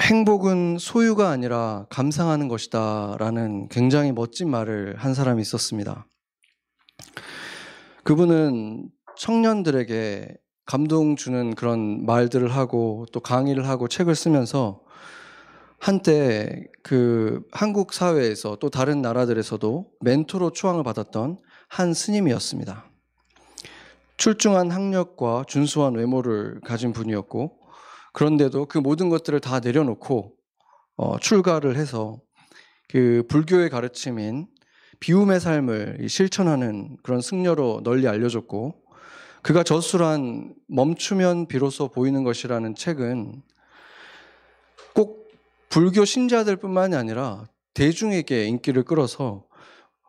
행복은 소유가 아니라 감상하는 것이다 라는 굉장히 멋진 말을 한 사람이 있었습니다. 그분은 청년들에게 감동 주는 그런 말들을 하고 또 강의를 하고 책을 쓰면서 한때 그 한국 사회에서 또 다른 나라들에서도 멘토로 추앙을 받았던 한 스님이었습니다. 출중한 학력과 준수한 외모를 가진 분이었고 그런데도 그 모든 것들을 다 내려놓고 어, 출가를 해서 그 불교의 가르침인 비움의 삶을 실천하는 그런 승려로 널리 알려졌고 그가 저술한 멈추면 비로소 보이는 것이라는 책은 꼭 불교 신자들뿐만이 아니라 대중에게 인기를 끌어서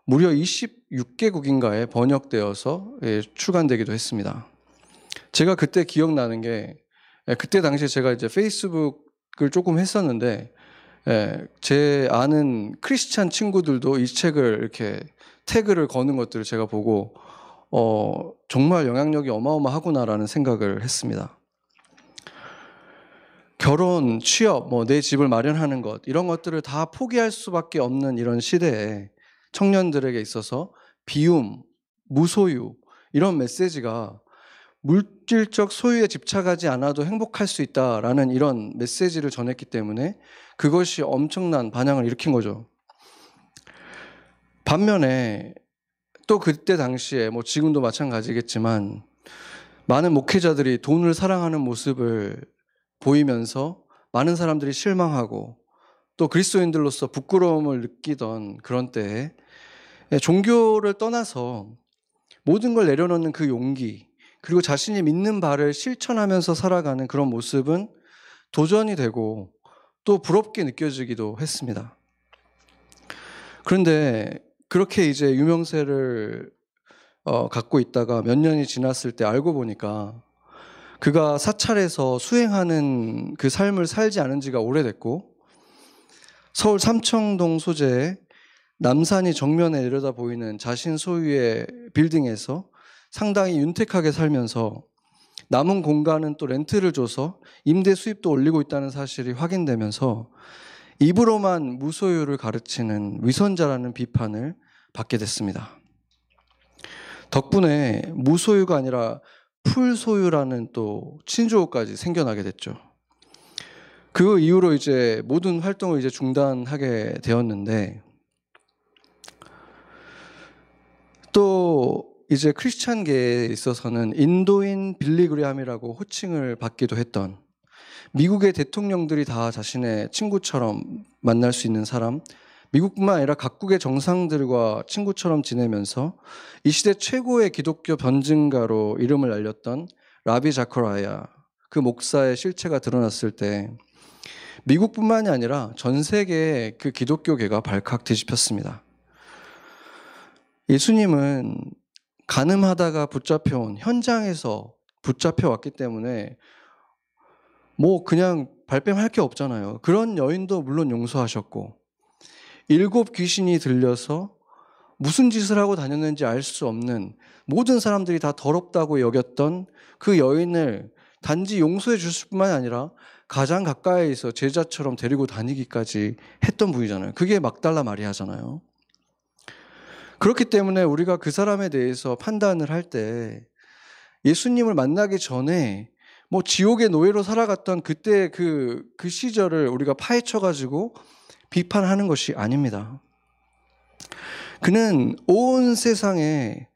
무려 26개국인가에 번역되어서 예, 출간되기도 했습니다. 제가 그때 기억나는 게 예, 그때 당시에 제가 이제 페이스북을 조금 했었는데 예, 제 아는 크리스찬 친구들도 이 책을 이렇게 태그를 거는 것들을 제가 보고 어, 정말 영향력이 어마어마하구나라는 생각을 했습니다. 결혼, 취업, 뭐 내 집을 마련하는 것 이런 것들을 다 포기할 수밖에 없는 이런 시대에 청년들에게 있어서 비움, 무소유 이런 메시지가 물 질적 소유에 집착하지 않아도 행복할 수 있다라는 이런 메시지를 전했기 때문에 그것이 엄청난 반향을 일으킨 거죠. 반면에 또 그때 당시에 뭐 지금도 마찬가지겠지만 많은 목회자들이 돈을 사랑하는 모습을 보이면서 많은 사람들이 실망하고 또 그리스도인들로서 부끄러움을 느끼던 그런 때에 종교를 떠나서 모든 걸 내려놓는 그 용기 그리고 자신이 믿는 바를 실천하면서 살아가는 그런 모습은 도전이 되고 또 부럽게 느껴지기도 했습니다. 그런데 그렇게 이제 유명세를 어, 갖고 있다가 몇 년이 지났을 때 알고 보니까 그가 사찰에서 수행하는 그 삶을 살지 않은 지가 오래됐고 서울 삼청동 소재의 남산이 정면에 내려다 보이는 자신 소유의 빌딩에서 상당히 윤택하게 살면서 남은 공간은 또 렌트를 줘서 임대 수입도 올리고 있다는 사실이 확인되면서 입으로만 무소유를 가르치는 위선자라는 비판을 받게 됐습니다. 덕분에 무소유가 아니라 풀소유라는 또 친조어까지 생겨나게 됐죠. 그 이후로 이제 모든 활동을 이제 중단하게 되었는데 또 이제 크리스찬계에 있어서는 인도인 빌리그리함이라고 호칭을 받기도 했던 미국의 대통령들이 다 자신의 친구처럼 만날 수 있는 사람, 미국뿐만 아니라 각국의 정상들과 친구처럼 지내면서 이 시대 최고의 기독교 변증가로 이름을 알렸던 라비 자코라야 그 목사의 실체가 드러났을 때 미국뿐만이 아니라 전 세계의 그 기독교계가 발칵 뒤집혔습니다. 예수님은 가늠하다가 붙잡혀온 현장에서 붙잡혀 왔기 때문에 뭐 그냥 발뺌할 게 없잖아요. 그런 여인도 물론 용서하셨고 일곱 귀신이 들려서 무슨 짓을 하고 다녔는지 알 수 없는 모든 사람들이 다 더럽다고 여겼던 그 여인을 단지 용서해 줄 뿐만 아니라 가장 가까이서 제자처럼 데리고 다니기까지 했던 분이잖아요. 그게 막달라 마리아잖아요. 그렇기 때문에 우리가 그 사람에 대해서 판단을 할 때 예수님을 만나기 전에 뭐 지옥의 노예로 살아갔던 그때 그, 그 시절을 우리가 파헤쳐가지고 비판하는 것이 아닙니다. 그는 온 세상에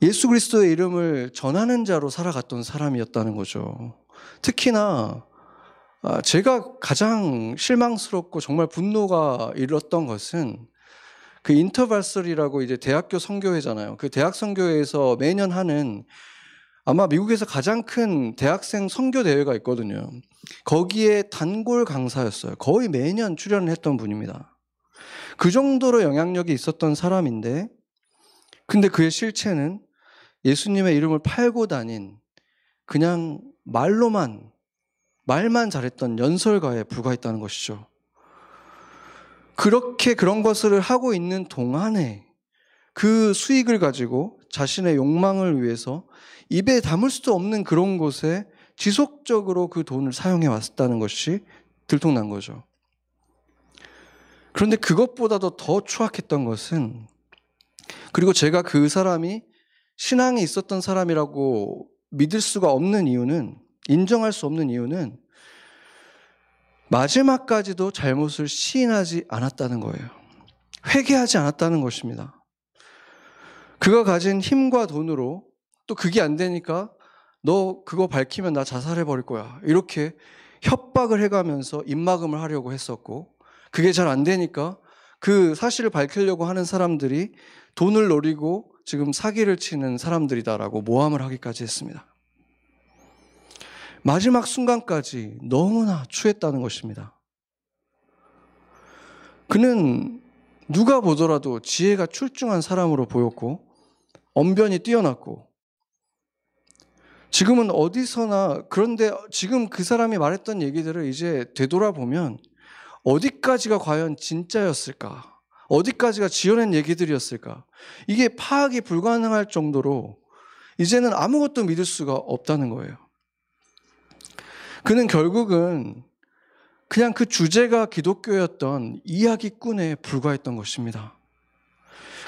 예수 그리스도의 이름을 전하는 자로 살아갔던 사람이었다는 거죠. 특히나 아, 제가 가장 실망스럽고 정말 분노가 일었던 것은 그 인터발설이라고 이제 대학교 선교회잖아요. 그 대학 선교회에서 매년 하는 아마 미국에서 가장 큰 대학생 선교 대회가 있거든요. 거기에 단골 강사였어요. 거의 매년 출연을 했던 분입니다. 그 정도로 영향력이 있었던 사람인데, 근데 그의 실체는 예수님의 이름을 팔고 다닌 그냥 말로만, 말만 잘했던 연설가에 불과했다는 것이죠. 그렇게 그런 것을 하고 있는 동안에 그 수익을 가지고 자신의 욕망을 위해서 입에 담을 수도 없는 그런 곳에 지속적으로 그 돈을 사용해 왔다는 것이 들통난 거죠. 그런데 그것보다도 더 추악했던 것은 그리고 제가 그 사람이 신앙이 있었던 사람이라고 믿을 수가 없는 이유는 인정할 수 없는 이유는 마지막까지도 잘못을 시인하지 않았다는 거예요. 회개하지 않았다는 것입니다. 그가 가진 힘과 돈으로 또 그게 안 되니까 너 그거 밝히면 나 자살해 버릴 거야. 이렇게 협박을 해가면서 입막음을 하려고 했었고 그게 잘 안 되니까 그 사실을 밝히려고 하는 사람들이 돈을 노리고 지금 사기를 치는 사람들이다라고 모함을 하기까지 했습니다. 마지막 순간까지 너무나 추했다는 것입니다. 그는 누가 보더라도 지혜가 출중한 사람으로 보였고, 언변이 뛰어났고, 지금은 어디서나, 그런데 지금 그 사람이 말했던 얘기들을 이제 되돌아보면, 어디까지가 과연 진짜였을까? 어디까지가 지어낸 얘기들이었을까? 이게 파악이 불가능할 정도로 이제는 아무것도 믿을 수가 없다는 거예요. 그는 결국은 그냥 그 주제가 기독교였던 이야기꾼에 불과했던 것입니다.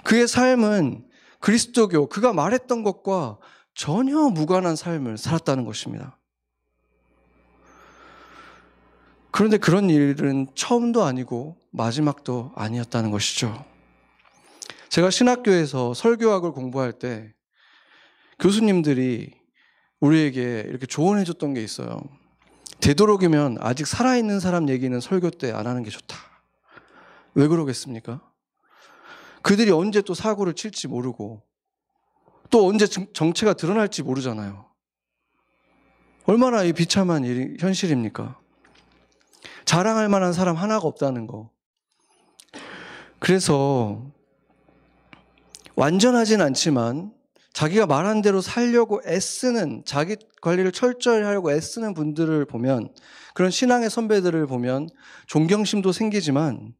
그의 삶은 그리스도교, 그가 말했던 것과 전혀 무관한 삶을 살았다는 것입니다. 그런데 그런 일은 처음도 아니고 마지막도 아니었다는 것이죠. 제가 신학교에서 설교학을 공부할 때 교수님들이 우리에게 이렇게 조언해 줬던 게 있어요. 되도록이면 아직 살아있는 사람 얘기는 설교 때 안 하는 게 좋다. 왜 그러겠습니까? 그들이 언제 또 사고를 칠지 모르고 또 언제 정체가 드러날지 모르잖아요. 얼마나 이 비참한 일, 현실입니까? 자랑할 만한 사람 하나가 없다는 거. 그래서 완전하진 않지만 자기가 말한 대로 살려고 애쓰는 자기 관리를 철저히 하려고 애쓰는 분들을 보면 그런 신앙의 선배들을 보면 존경심도 생기지만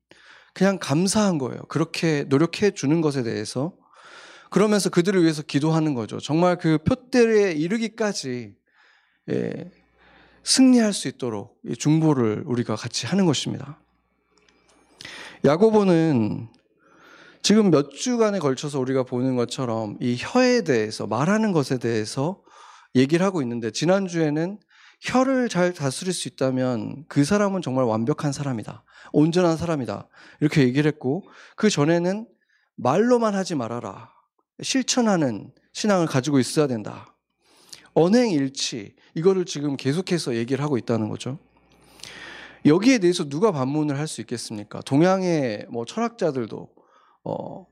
그냥 감사한 거예요. 그렇게 노력해 주는 것에 대해서 그러면서 그들을 위해서 기도하는 거죠. 정말 그 표대에 이르기까지 예, 승리할 수 있도록 중보를 우리가 같이 하는 것입니다. 야고보는 지금 몇 주간에 걸쳐서 우리가 보는 것처럼 이 혀에 대해서 말하는 것에 대해서 얘기를 하고 있는데 지난주에는 혀를 잘 다스릴 수 있다면 그 사람은 정말 완벽한 사람이다. 온전한 사람이다. 이렇게 얘기를 했고 그 전에는 말로만 하지 말아라. 실천하는 신앙을 가지고 있어야 된다. 언행일치 이거를 지금 계속해서 얘기를 하고 있다는 거죠. 여기에 대해서 누가 반문을 할 수 있겠습니까? 동양의 뭐 철학자들도 어,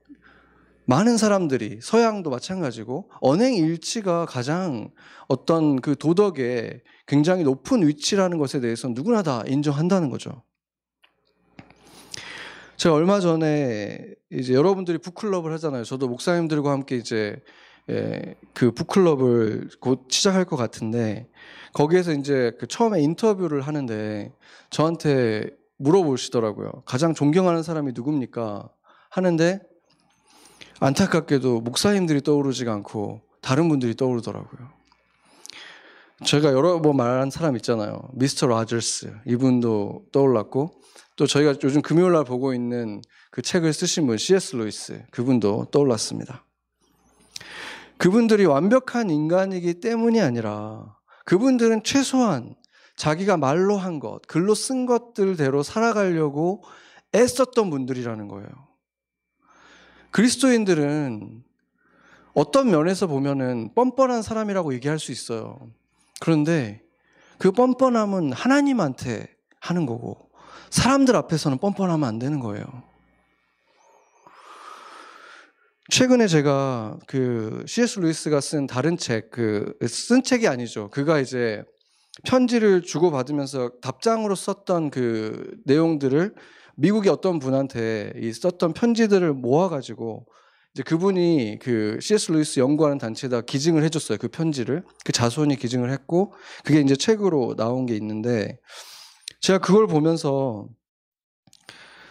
많은 사람들이 서양도 마찬가지고 언행 일치가 가장 어떤 그 도덕에 굉장히 높은 위치라는 것에 대해서 누구나 다 인정한다는 거죠. 제가 얼마 전에 이제 여러분들이 북클럽을 하잖아요. 저도 목사님들과 함께 이제 예, 그 북클럽을 곧 시작할 것 같은데 거기에서 이제 그 처음에 인터뷰를 하는데 저한테 물어보시더라고요. 가장 존경하는 사람이 누굽니까? 하는데 안타깝게도 목사님들이 떠오르지가 않고 다른 분들이 떠오르더라고요. 제가 여러 번 말한 사람 있잖아요. 미스터 라저스 이분도 떠올랐고 또 저희가 요즘 금요일 날 보고 있는 그 책을 쓰신 분 C.S. 루이스 그분도 떠올랐습니다. 그분들이 완벽한 인간이기 때문이 아니라 그분들은 최소한 자기가 말로 한 것, 글로 쓴 것들대로 살아가려고 애썼던 분들이라는 거예요. 그리스도인들은 어떤 면에서 보면은 뻔뻔한 사람이라고 얘기할 수 있어요. 그런데 그 뻔뻔함은 하나님한테 하는 거고 사람들 앞에서는 뻔뻔하면 안 되는 거예요. 최근에 제가 그 C.S. 루이스가 쓴 다른 책, 그 쓴 책이 아니죠. 그가 이제 편지를 주고받으면서 답장으로 썼던 그 내용들을 미국의 어떤 분한테 이 썼던 편지들을 모아가지고 이제 그분이 그 C.S. 루이스 연구하는 단체에다 기증을 해줬어요. 그 편지를 그 자손이 기증을 했고 그게 이제 책으로 나온 게 있는데 제가 그걸 보면서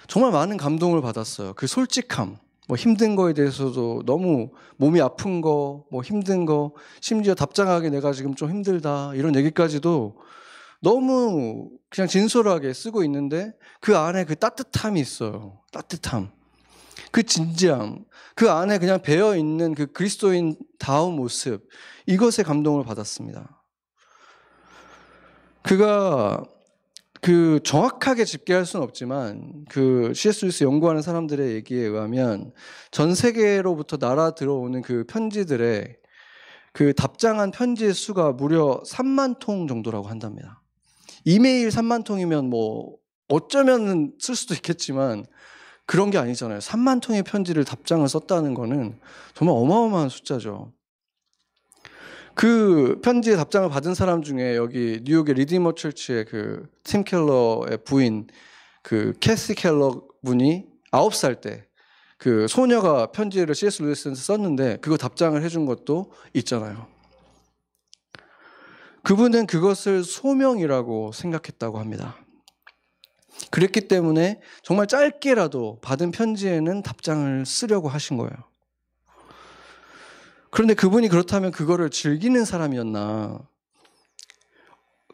정말 많은 감동을 받았어요. 그 솔직함. 뭐 힘든 거에 대해서도 너무 몸이 아픈 거, 뭐 힘든 거, 심지어 답장하기 내가 지금 좀 힘들다 이런 얘기까지도 너무 그냥 진솔하게 쓰고 있는데 그 안에 그 따뜻함이 있어요. 따뜻함. 그 진지함. 그 안에 그냥 배어 있는 그 그리스도인 다운 모습. 이것에 감동을 받았습니다. 그가 그 정확하게 집계할 수는 없지만 그 C.S. 루이스 연구하는 사람들의 얘기에 의하면 전 세계로부터 날아 들어오는 그 편지들의 그 답장한 편지의 수가 무려 3만 통 정도라고 한답니다. 이메일 3만 통이면 뭐 어쩌면 쓸 수도 있겠지만 그런 게 아니잖아요. 3만 통의 편지를 답장을 썼다는 거는 정말 어마어마한 숫자죠. 그 편지에 답장을 받은 사람 중에 여기 뉴욕의 리디머 철치의 그 팀 켈러의 부인 그 캐시 켈러 분이 9살 때 그 소녀가 편지를 C.S. 루이스한테 썼는데 그거 답장을 해준 것도 있잖아요. 그분은 그것을 소명이라고 생각했다고 합니다. 그랬기 때문에 정말 짧게라도 받은 편지에는 답장을 쓰려고 하신 거예요. 그런데 그분이 그렇다면 그거를 즐기는 사람이었나?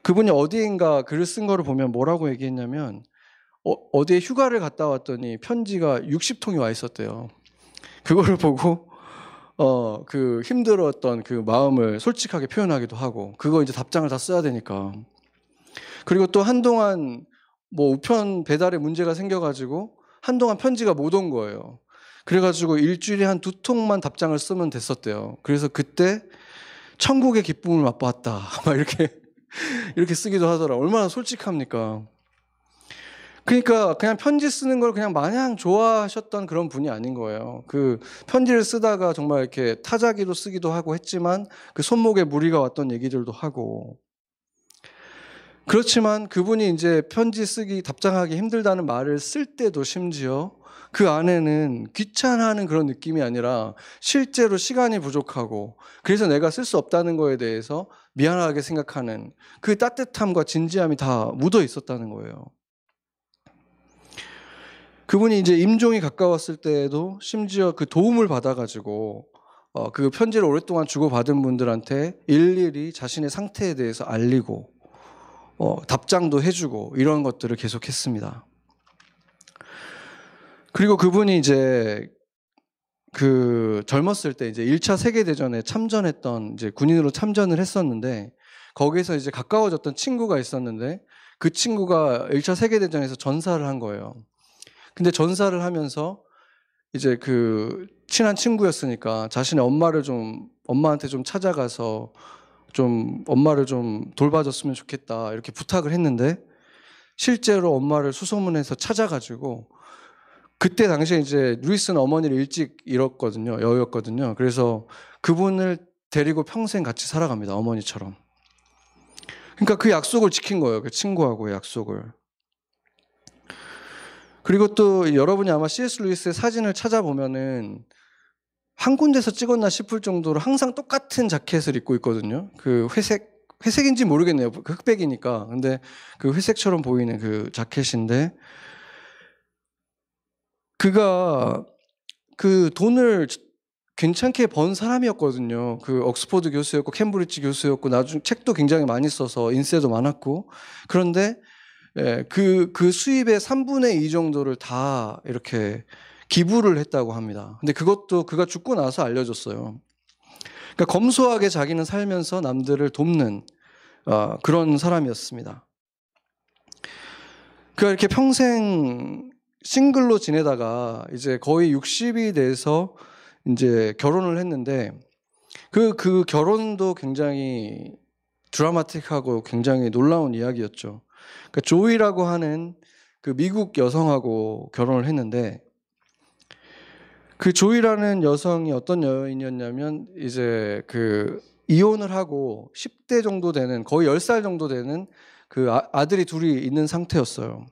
그분이 어디인가 글을 쓴 거를 보면 뭐라고 얘기했냐면 어, 디에 휴가를 갔다 왔더니 편지가 60통이 와 있었대요. 그거를 보고 어, 그 힘들었던 그 마음을 솔직하게 표현하기도 하고 그거 이제 답장을 다 써야 되니까. 그리고 또 한동안 뭐 우편 배달에 문제가 생겨가지고 한동안 편지가 못 온 거예요. 그래가지고 일주일에 한 두 통만 답장을 쓰면 됐었대요. 그래서 그때 천국의 기쁨을 맛보았다. 막 이렇게 이렇게 쓰기도 하더라. 얼마나 솔직합니까? 그러니까 그냥 편지 쓰는 걸 그냥 마냥 좋아하셨던 그런 분이 아닌 거예요. 그 편지를 쓰다가 정말 이렇게 타자기로 쓰기도 하고 했지만 그 손목에 무리가 왔던 얘기들도 하고 그렇지만 그분이 이제 편지 쓰기 답장하기 힘들다는 말을 쓸 때도 심지어 그 안에는 귀찮아하는 그런 느낌이 아니라 실제로 시간이 부족하고 그래서 내가 쓸 수 없다는 거에 대해서 미안하게 생각하는 그 따뜻함과 진지함이 다 묻어 있었다는 거예요. 그분이 이제 임종이 가까웠을 때에도 심지어 그 도움을 받아가지고 어, 그 편지를 오랫동안 주고받은 분들한테 일일이 자신의 상태에 대해서 알리고 어, 답장도 해주고 이런 것들을 계속했습니다. 그리고 그분이 이제 그 젊었을 때 이제 1차 세계 대전에 참전했던 이제 군인으로 참전을 했었는데 거기서 이제 가까워졌던 친구가 있었는데 그 친구가 1차 세계 대전에서 전사를 한 거예요. 근데 전사를 하면서 이제 그 친한 친구였으니까 자신의 엄마를 좀 엄마한테 좀 찾아가서 좀 엄마를 좀 돌봐줬으면 좋겠다 이렇게 부탁을 했는데 실제로 엄마를 수소문해서 찾아가지고 그때 당시에 이제 루이스는 어머니를 일찍 잃었거든요 여였거든요. 그래서 그분을 데리고 평생 같이 살아갑니다 어머니처럼. 그러니까 그 약속을 지킨 거예요 그 친구하고의 약속을 그리고 또 여러분이 아마 C.S. 루이스의 사진을 찾아보면은 한 군데서 찍었나 싶을 정도로 항상 똑같은 자켓을 입고 있거든요. 그 회색 회색인지 모르겠네요. 그 흑백이니까. 근데 그 회색처럼 보이는 그 자켓인데 그가 그 돈을 괜찮게 번 사람이었거든요. 그 옥스퍼드 교수였고 캠브리지 교수였고 나중 책도 굉장히 많이 써서 인쇄도 많았고 그런데 예, 그, 그 수입의 3분의 2 정도를 다 이렇게 기부를 했다고 합니다. 근데 그것도 그가 죽고 나서 알려줬어요. 그러니까 검소하게 자기는 살면서 남들을 돕는 어, 그런 사람이었습니다. 그가 이렇게 평생 싱글로 지내다가 이제 거의 60이 돼서 이제 결혼을 했는데 그, 그 결혼도 굉장히 드라마틱하고 굉장히 놀라운 이야기였죠. 그러니까 조이라고 하는 그 미국 여성하고 결혼을 했는데 그 조이라는 여성이 어떤 여인이었냐면 이제 그 이혼을 하고 10대 정도 되는 거의 10살 정도 되는 그 아, 들이 둘이 있는 상태였어요.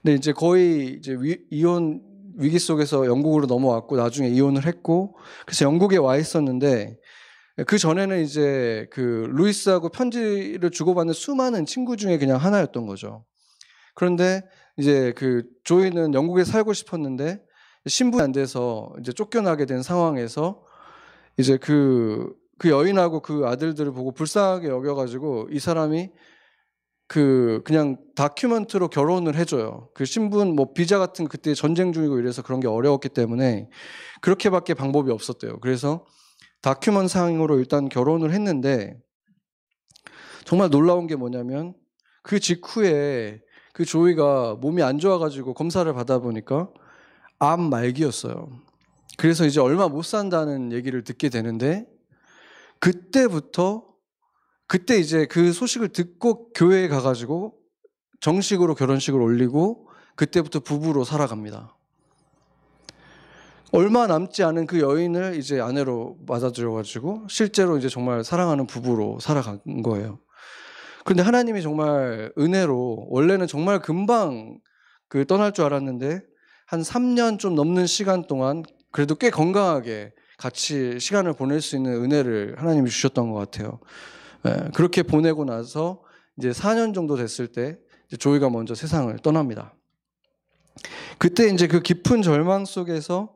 근데 이제 거의 이제 위, 이혼 위기 속에서 영국으로 넘어왔고 나중에 이혼을 했고 그래서 영국에 와 있었는데 그 전에는 이제 그 루이스하고 편지를 주고받는 수많은 친구 중에 그냥 하나였던 거죠. 그런데 이제 그 조이는 영국에 살고 싶었는데 신분이 안 돼서 이제 쫓겨나게 된 상황에서 이제 그, 그 여인하고 그 아들들을 보고 불쌍하게 여겨가지고 이 사람이 그 그냥 다큐멘트로 결혼을 해줘요. 그 신분 뭐 비자 같은 그때 전쟁 중이고 이래서 그런 게 어려웠기 때문에 그렇게밖에 방법이 없었대요. 그래서 다큐멘상으로 일단 결혼을 했는데 정말 놀라운 게 뭐냐면 그 직후에 그 조이가 몸이 안 좋아가지고 검사를 받아보니까 암 말기였어요. 그래서 이제 얼마 못 산다는 얘기를 듣게 되는데 그때부터 그때 이제 그 소식을 듣고 교회에 가가지고 정식으로 결혼식을 올리고 그때부터 부부로 살아갑니다. 얼마 남지 않은 그 여인을 이제 아내로 맞아들여가지고 실제로 이제 정말 사랑하는 부부로 살아간 거예요. 그런데 하나님이 정말 은혜로 원래는 정말 금방 그 떠날 줄 알았는데 한 3년 좀 넘는 시간 동안 그래도 꽤 건강하게 같이 시간을 보낼 수 있는 은혜를 하나님이 주셨던 것 같아요. 예, 그렇게 보내고 나서 이제 4년 정도 됐을 때 조이가 먼저 세상을 떠납니다. 그때 이제 그 깊은 절망 속에서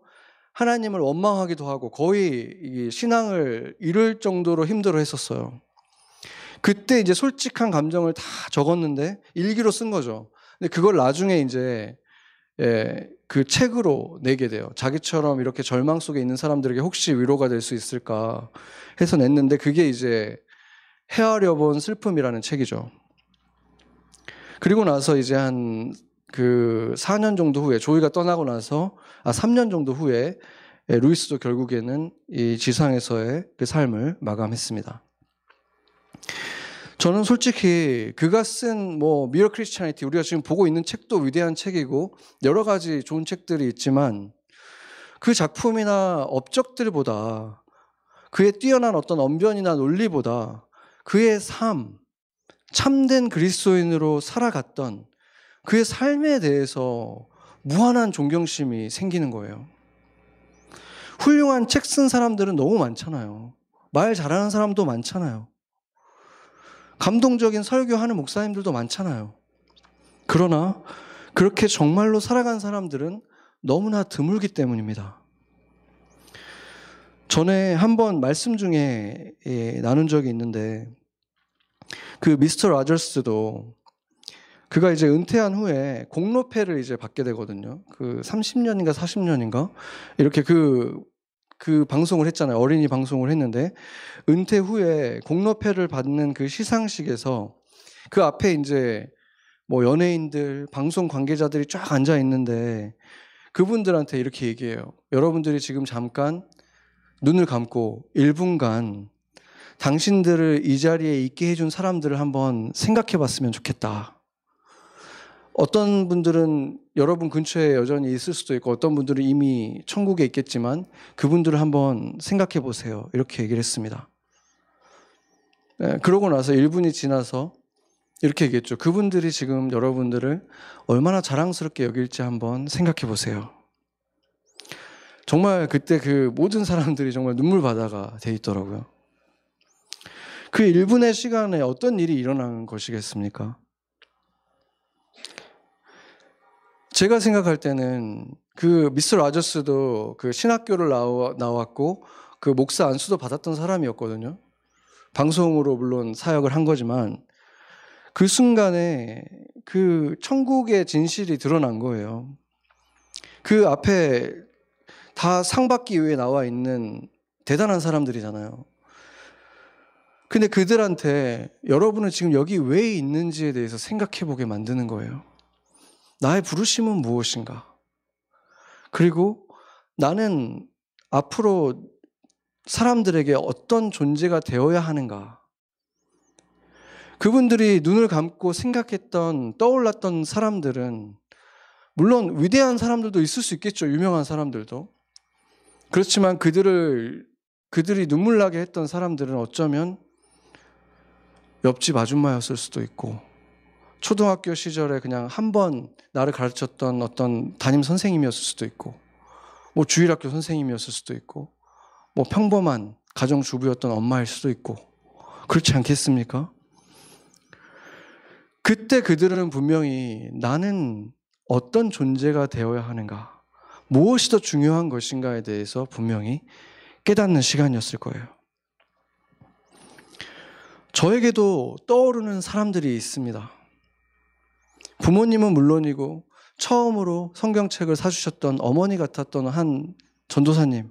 하나님을 원망하기도 하고 거의 신앙을 잃을 정도로 힘들어 했었어요. 그때 이제 솔직한 감정을 다 적었는데 일기로 쓴 거죠. 근데 그걸 나중에 이제 예, 그 책으로 내게 돼요. 자기처럼 이렇게 절망 속에 있는 사람들에게 혹시 위로가 될 수 있을까 해서 냈는데 그게 이제 헤아려 본 슬픔이라는 책이죠. 그리고 나서 이제 한 그 4년 정도 후에 조이가 떠나고 나서 아 3년 정도 후에 예, 루이스도 결국에는 이 지상에서의 그 삶을 마감했습니다. 저는 솔직히 그가 쓴 뭐 Mere Christianity 우리가 지금 보고 있는 책도 위대한 책이고 여러 가지 좋은 책들이 있지만 그 작품이나 업적들보다 그의 뛰어난 어떤 언변이나 논리보다 그의 삶 참된 그리스도인으로 살아갔던 그의 삶에 대해서 무한한 존경심이 생기는 거예요. 훌륭한 책 쓴 사람들은 너무 많잖아요. 말 잘하는 사람도 많잖아요. 감동적인 설교하는 목사님들도 많잖아요. 그러나 그렇게 정말로 살아간 사람들은 너무나 드물기 때문입니다. 전에 한번 말씀 중에 예, 나눈 적이 있는데 그 미스터 라저스도 그가 이제 은퇴한 후에 공로패를 이제 받게 되거든요. 그 30년인가 40년인가 이렇게 그그 방송을 했잖아요. 어린이 방송을 했는데 은퇴 후에 공로패를 받는 그 시상식에서 그 앞에 이제 뭐 연예인들, 방송 관계자들이 쫙 앉아 있는데 그분들한테 이렇게 얘기해요. 여러분들이 지금 잠깐 눈을 감고 1분간 당신들을 이 자리에 있게 해준 사람들을 한번 생각해 봤으면 좋겠다. 어떤 분들은 여러분 근처에 여전히 있을 수도 있고 어떤 분들은 이미 천국에 있겠지만 그분들을 한번 생각해 보세요. 이렇게 얘기를 했습니다. 네, 그러고 나서 1분이 지나서 이렇게 얘기했죠. 그분들이 지금 여러분들을 얼마나 자랑스럽게 여길지 한번 생각해 보세요. 정말 그때 그 모든 사람들이 정말 눈물 바다가 돼 있더라고요. 그 1분의 시간에 어떤 일이 일어난 것이겠습니까? 제가 생각할 때는 그 미스터 라저스도 그 신학교를 나와, 나왔고 그 목사 안수도 받았던 사람이었거든요. 방송으로 물론 사역을 한 거지만 그 순간에 그 천국의 진실이 드러난 거예요. 그 앞에 다 상 받기 위해 나와 있는 대단한 사람들이잖아요. 근데 그들한테 여러분은 지금 여기 왜 있는지에 대해서 생각해 보게 만드는 거예요. 나의 부르심은 무엇인가? 그리고 나는 앞으로 사람들에게 어떤 존재가 되어야 하는가? 그분들이 눈을 감고 생각했던, 떠올랐던 사람들은 물론 위대한 사람들도 있을 수 있겠죠. 유명한 사람들도. 그렇지만 그들을, 그들이 눈물 나게 했던 사람들은 어쩌면 옆집 아줌마였을 수도 있고, 초등학교 시절에 그냥 한 번 나를 가르쳤던 어떤 담임 선생님이었을 수도 있고, 뭐 주일학교 선생님이었을 수도 있고, 뭐 평범한 가정주부였던 엄마일 수도 있고, 그렇지 않겠습니까? 그때 그들은 분명히 나는 어떤 존재가 되어야 하는가, 무엇이 더 중요한 것인가에 대해서 분명히 깨닫는 시간이었을 거예요. 저에게도 떠오르는 사람들이 있습니다. 부모님은 물론이고 처음으로 성경책을 사주셨던 어머니 같았던 한 전도사님,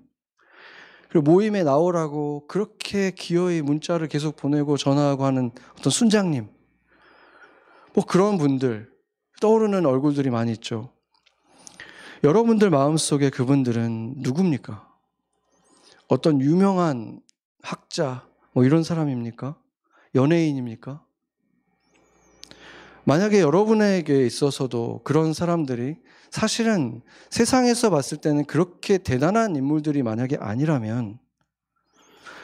그리고 모임에 나오라고 그렇게 기어이 문자를 계속 보내고 전화하고 하는 어떤 순장님, 뭐 그런 분들, 떠오르는 얼굴들이 많이 있죠. 여러분들 마음속에 그분들은 누굽니까? 어떤 유명한 학자, 뭐 이런 사람입니까? 연예인입니까? 만약에 여러분에게 있어서도 그런 사람들이 사실은 세상에서 봤을 때는 그렇게 대단한 인물들이 만약에 아니라면,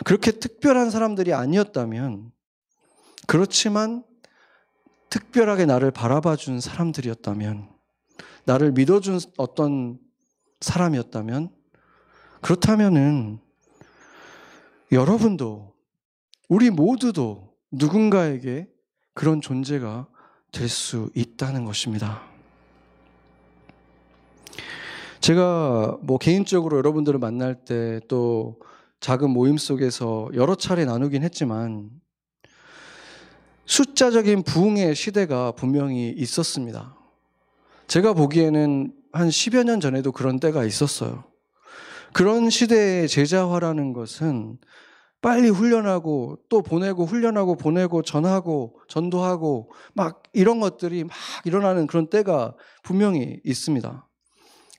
그렇게 특별한 사람들이 아니었다면, 그렇지만 특별하게 나를 바라봐 준 사람들이었다면, 나를 믿어준 어떤 사람이었다면, 그렇다면은 여러분도, 우리 모두도 누군가에게 그런 존재가 될 수 있다는 것입니다. 제가 뭐 개인적으로 여러분들을 만날 때 또 작은 모임 속에서 여러 차례 나누긴 했지만 숫자적인 부흥의 시대가 분명히 있었습니다. 제가 보기에는 한 10여 년 전에도 그런 때가 있었어요. 그런 시대의 제자화라는 것은 빨리 훈련하고 또 보내고 훈련하고 보내고 전하고 전도하고 막 이런 것들이 막 일어나는 그런 때가 분명히 있습니다.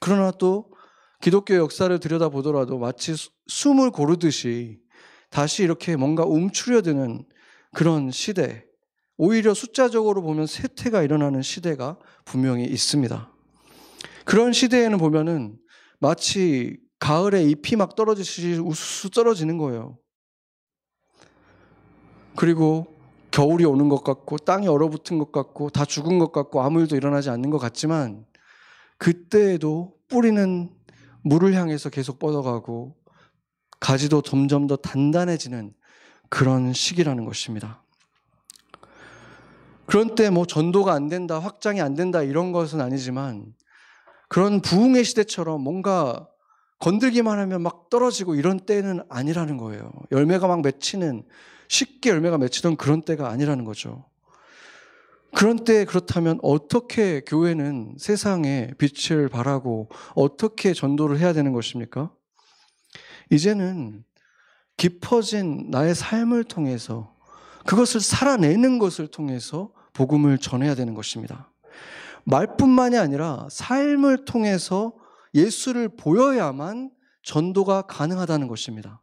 그러나 또 기독교 역사를 들여다보더라도 마치 숨을 고르듯이 다시 이렇게 뭔가 움츠려드는 그런 시대, 오히려 숫자적으로 보면 쇠퇴가 일어나는 시대가 분명히 있습니다. 그런 시대에는 보면은 마치 가을에 잎이 막 떨어지듯이 우수수 떨어지는 거예요. 그리고 겨울이 오는 것 같고 땅이 얼어붙은 것 같고 다 죽은 것 같고 아무 일도 일어나지 않는 것 같지만 그때에도 뿌리는 물을 향해서 계속 뻗어가고 가지도 점점 더 단단해지는 그런 시기라는 것입니다. 그런 때 뭐 전도가 안 된다, 확장이 안 된다 이런 것은 아니지만 그런 부흥의 시대처럼 뭔가 건들기만 하면 막 떨어지고 이런 때는 아니라는 거예요. 열매가 막 맺히는 쉽게 열매가 맺히던 그런 때가 아니라는 거죠. 그런 때 그렇다면 어떻게 교회는 세상에 빛을 발하고 어떻게 전도를 해야 되는 것입니까? 이제는 깊어진 나의 삶을 통해서 그것을 살아내는 것을 통해서 복음을 전해야 되는 것입니다. 말뿐만이 아니라 삶을 통해서 예수를 보여야만 전도가 가능하다는 것입니다.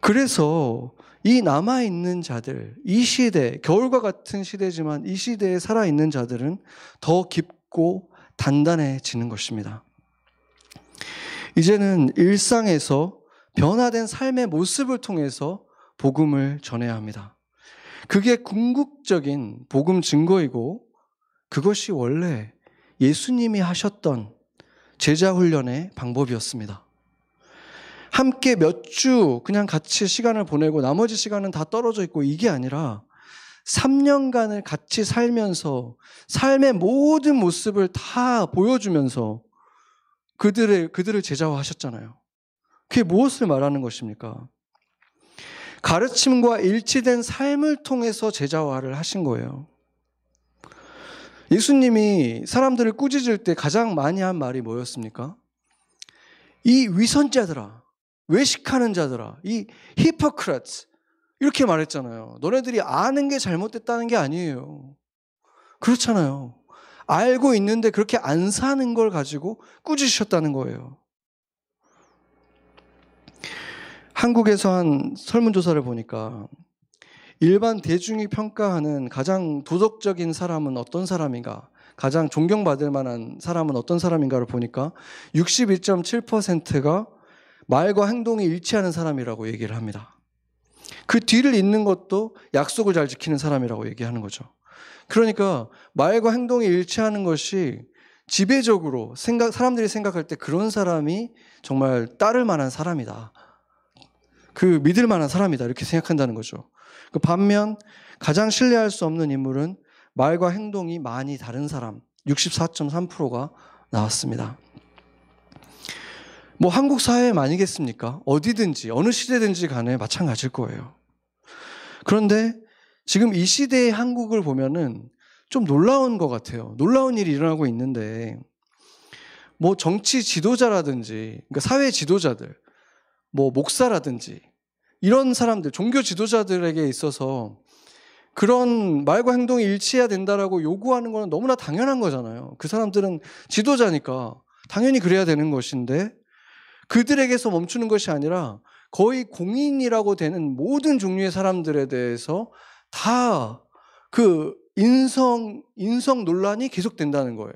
그래서 이 남아있는 자들, 이 시대, 겨울과 같은 시대지만 이 시대에 살아있는 자들은 더 깊고 단단해지는 것입니다. 이제는 일상에서 변화된 삶의 모습을 통해서 복음을 전해야 합니다. 그게 궁극적인 복음 증거이고 그것이 원래 예수님이 하셨던 제자 훈련의 방법이었습니다. 함께 몇 주 그냥 같이 시간을 보내고 나머지 시간은 다 떨어져 있고 이게 아니라 3년간을 같이 살면서 삶의 모든 모습을 다 보여주면서 그들의, 그들을 제자화 하셨잖아요. 그게 무엇을 말하는 것입니까? 가르침과 일치된 삶을 통해서 제자화를 하신 거예요. 예수님이 사람들을 꾸짖을 때 가장 많이 한 말이 뭐였습니까? 이 위선자들아, 외식하는 자들아, 이 히포크라츠 이렇게 말했잖아요. 너네들이 아는 게 잘못됐다는 게 아니에요. 그렇잖아요. 알고 있는데 그렇게 안 사는 걸 가지고 꾸짖으셨다는 거예요. 한국에서 한 설문조사를 보니까 일반 대중이 평가하는 가장 도덕적인 사람은 어떤 사람인가, 가장 존경받을 만한 사람은 어떤 사람인가를 보니까 61.7%가 말과 행동이 일치하는 사람이라고 얘기를 합니다. 그 뒤를 잇는 것도 약속을 잘 지키는 사람이라고 얘기하는 거죠. 그러니까 말과 행동이 일치하는 것이 지배적으로 생각, 사람들이 생각할 때 그런 사람이 정말 따를 만한 사람이다. 그 믿을 만한 사람이다. 이렇게 생각한다는 거죠. 그 반면 가장 신뢰할 수 없는 인물은 말과 행동이 많이 다른 사람 64.3%가 나왔습니다. 뭐 한국 사회만 아니겠습니까? 어디든지 어느 시대든지 간에 마찬가지일 거예요. 그런데 지금 이 시대의 한국을 보면은 좀 놀라운 것 같아요. 놀라운 일이 일어나고 있는데 뭐 정치 지도자라든지 그러니까 사회 지도자들 뭐 목사라든지 이런 사람들 종교 지도자들에게 있어서 그런 말과 행동이 일치해야 된다라고 요구하는 거는 너무나 당연한 거잖아요. 그 사람들은 지도자니까 당연히 그래야 되는 것인데 그들에게서 멈추는 것이 아니라 거의 공인이라고 되는 모든 종류의 사람들에 대해서 다 그 인성 인성 논란이 계속된다는 거예요.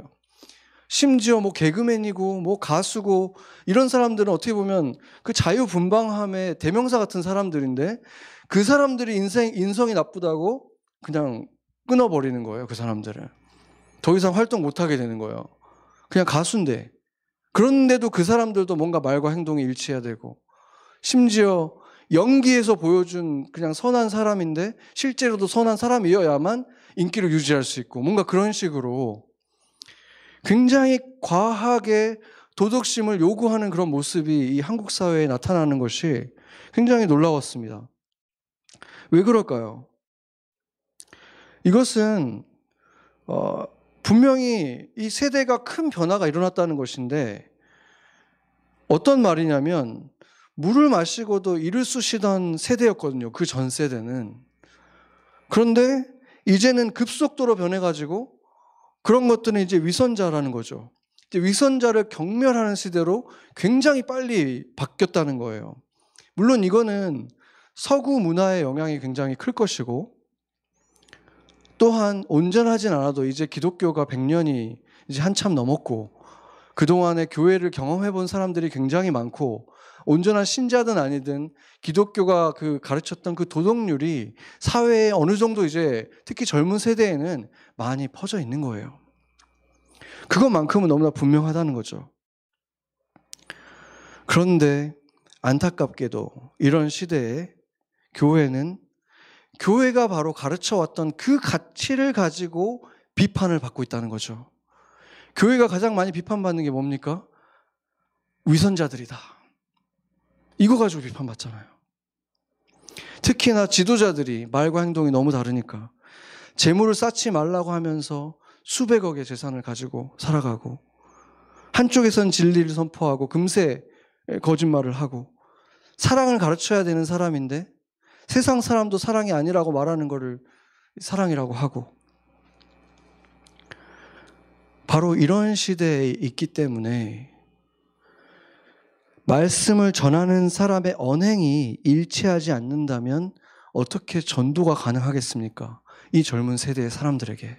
심지어 뭐 개그맨이고 뭐 가수고 이런 사람들은 어떻게 보면 그 자유분방함의 대명사 같은 사람들인데 그 사람들이 인생 인성이 나쁘다고 그냥 끊어버리는 거예요. 그 사람들을 더 이상 활동 못 하게 되는 거예요. 그냥 가수인데 그런데도 그 사람들도 뭔가 말과 행동이 일치해야 되고 심지어 연기에서 보여준 그냥 선한 사람인데 실제로도 선한 사람이어야만 인기를 유지할 수 있고 뭔가 그런 식으로 굉장히 과하게 도덕심을 요구하는 그런 모습이 이 한국 사회에 나타나는 것이 굉장히 놀라웠습니다. 왜 그럴까요? 이것은 어, 분명히 이 세대가 큰 변화가 일어났다는 것인데 어떤 말이냐면 물을 마시고도 이를 쑤시던 세대였거든요. 그 전 세대는. 그런데 이제는 급속도로 변해가지고 그런 것들은 이제 위선자라는 거죠. 위선자를 경멸하는 시대로 굉장히 빨리 바뀌었다는 거예요. 물론 이거는 서구 문화의 영향이 굉장히 클 것이고 또한 온전하진 않아도 이제 기독교가 100년이 이제 한참 넘었고 그동안에 교회를 경험해 본 사람들이 굉장히 많고 온전한 신자든 아니든 기독교가 그 가르쳤던 그 도덕률이 사회에 어느 정도 이제 특히 젊은 세대에는 많이 퍼져 있는 거예요. 그것만큼은 너무나 분명하다는 거죠. 그런데 안타깝게도 이런 시대에 교회는 교회가 바로 가르쳐 왔던 그 가치를 가지고 비판을 받고 있다는 거죠. 교회가 가장 많이 비판받는 게 뭡니까? 위선자들이다. 이거 가지고 비판받잖아요. 특히나 지도자들이 말과 행동이 너무 다르니까 재물을 쌓지 말라고 하면서 수백억의 재산을 가지고 살아가고 한쪽에선 진리를 선포하고 금세 거짓말을 하고 사랑을 가르쳐야 되는 사람인데 세상 사람도 사랑이 아니라고 말하는 것을 사랑이라고 하고 바로 이런 시대에 있기 때문에 말씀을 전하는 사람의 언행이 일치하지 않는다면 어떻게 전도가 가능하겠습니까? 이 젊은 세대의 사람들에게.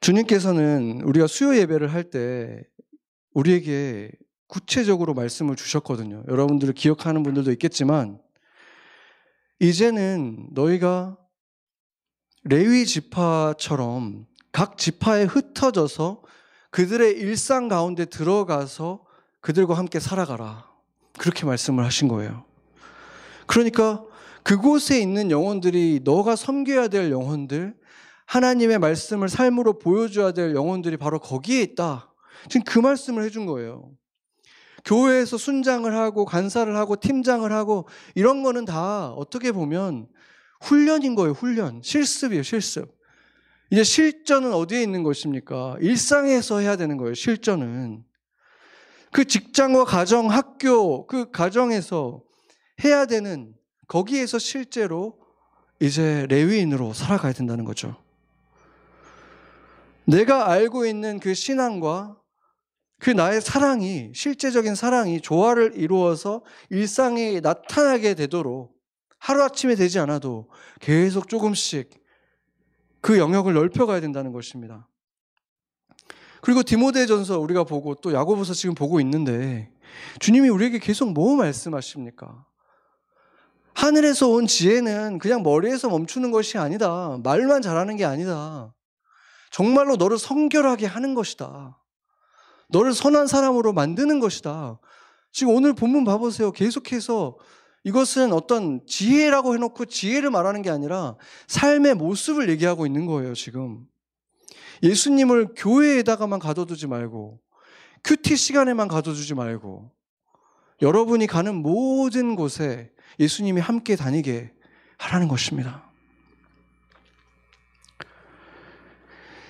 주님께서는 우리가 수요 예배를 할 때 우리에게 구체적으로 말씀을 주셨거든요. 여러분들을 기억하는 분들도 있겠지만 이제는 너희가 레위 지파처럼 각 지파에 흩어져서 그들의 일상 가운데 들어가서 그들과 함께 살아가라. 그렇게 말씀을 하신 거예요. 그러니까 그곳에 있는 영혼들이 너가 섬겨야 될 영혼들, 하나님의 말씀을 삶으로 보여줘야 될 영혼들이 바로 거기에 있다. 지금 그 말씀을 해준 거예요. 교회에서 순장을 하고 간사를 하고 팀장을 하고 이런 거는 다 어떻게 보면 훈련인 거예요, 훈련. 실습이에요, 실습. 이제 실전은 어디에 있는 것입니까? 일상에서 해야 되는 거예요, 실전은. 그 직장과 가정, 학교, 그 가정에서 해야 되는 거기에서 실제로 이제 레위인으로 살아가야 된다는 거죠. 내가 알고 있는 그 신앙과 그 나의 사랑이, 실제적인 사랑이 조화를 이루어서 일상에 나타나게 되도록 하루아침에 되지 않아도 계속 조금씩 그 영역을 넓혀가야 된다는 것입니다. 그리고 디모데전서 우리가 보고 또 야고보서 지금 보고 있는데 주님이 우리에게 계속 뭐 말씀하십니까? 하늘에서 온 지혜는 그냥 머리에서 멈추는 것이 아니다. 말만 잘하는 게 아니다. 정말로 너를 성결하게 하는 것이다. 너를 선한 사람으로 만드는 것이다. 지금 오늘 본문 봐보세요. 계속해서 이것은 어떤 지혜라고 해놓고 지혜를 말하는 게 아니라 삶의 모습을 얘기하고 있는 거예요, 지금. 예수님을 교회에다가만 가둬두지 말고, 큐티 시간에만 가둬두지 말고, 여러분이 가는 모든 곳에 예수님이 함께 다니게 하라는 것입니다.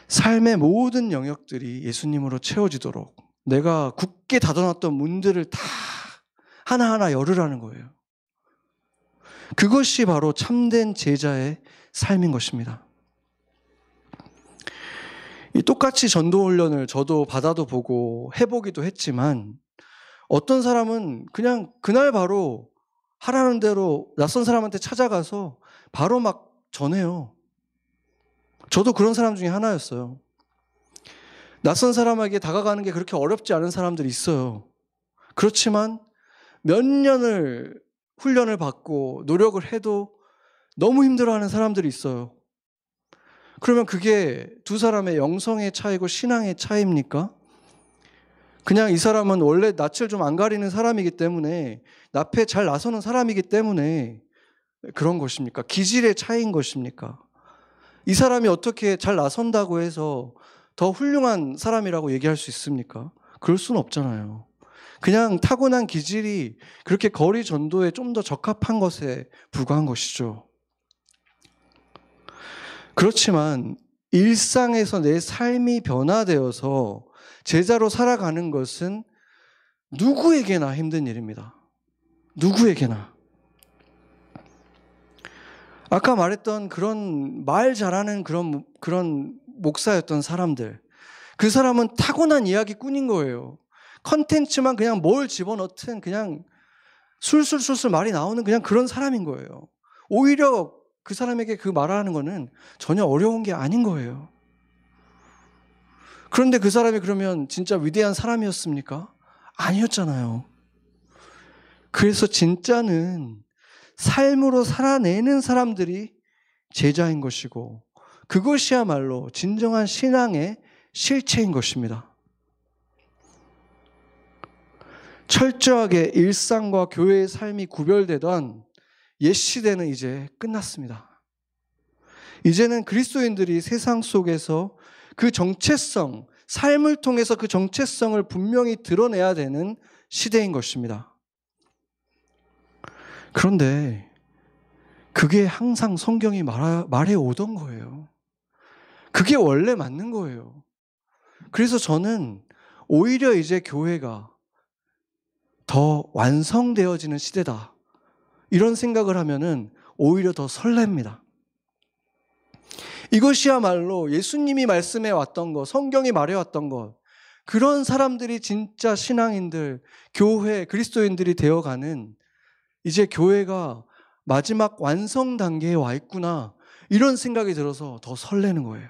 삶의 모든 영역들이 예수님으로 채워지도록 내가 굳게 닫아놨던 문들을 다 하나하나 열으라는 거예요. 그것이 바로 참된 제자의 삶인 것입니다. 이 똑같이 전도 훈련을 저도 받아도 보고 해보기도 했지만 어떤 사람은 그냥 그날 바로 하라는 대로 낯선 사람한테 찾아가서 바로 막 전해요. 저도 그런 사람 중에 하나였어요. 낯선 사람에게 다가가는 게 그렇게 어렵지 않은 사람들이 있어요. 그렇지만 몇 년을 훈련을 받고 노력을 해도 너무 힘들어하는 사람들이 있어요. 그러면 그게 두 사람의 영성의 차이고 신앙의 차이입니까? 그냥 이 사람은 원래 낯을 좀 안 가리는 사람이기 때문에 낯에 잘 나서는 사람이기 때문에 그런 것입니까? 기질의 차이인 것입니까? 이 사람이 어떻게 잘 나선다고 해서 더 훌륭한 사람이라고 얘기할 수 있습니까? 그럴 수는 없잖아요. 그냥 타고난 기질이 그렇게 거리 전도에 좀 더 적합한 것에 불과한 것이죠. 그렇지만 일상에서 내 삶이 변화되어서 제자로 살아가는 것은 누구에게나 힘든 일입니다. 누구에게나. 아까 말했던 그런 말 잘하는 그런, 그런 목사였던 사람들. 그 사람은 타고난 이야기꾼인 거예요. 컨텐츠만 그냥 뭘 집어넣든 그냥 술술술술 말이 나오는 그냥 그런 사람인 거예요. 오히려 그 사람에게 그 말하는 거는 전혀 어려운 게 아닌 거예요. 그런데 그 사람이 그러면 진짜 위대한 사람이었습니까? 아니었잖아요. 그래서 진짜는 삶으로 살아내는 사람들이 제자인 것이고 그것이야말로 진정한 신앙의 실체인 것입니다. 철저하게 일상과 교회의 삶이 구별되던 옛 시대는 이제 끝났습니다. 이제는 그리스도인들이 세상 속에서 그 정체성, 삶을 통해서 그 정체성을 분명히 드러내야 되는 시대인 것입니다. 그런데 그게 항상 성경이 말해 오던 거예요. 그게 원래 맞는 거예요. 그래서 저는 오히려 이제 교회가 더 완성되어지는 시대다. 이런 생각을 하면은 오히려 더 설렙니다. 이것이야말로 예수님이 말씀해 왔던 것, 성경이 말해 왔던 것, 그런 사람들이 진짜 신앙인들, 교회, 그리스도인들이 되어가는 이제 교회가 마지막 완성 단계에 와 있구나. 이런 생각이 들어서 더 설레는 거예요.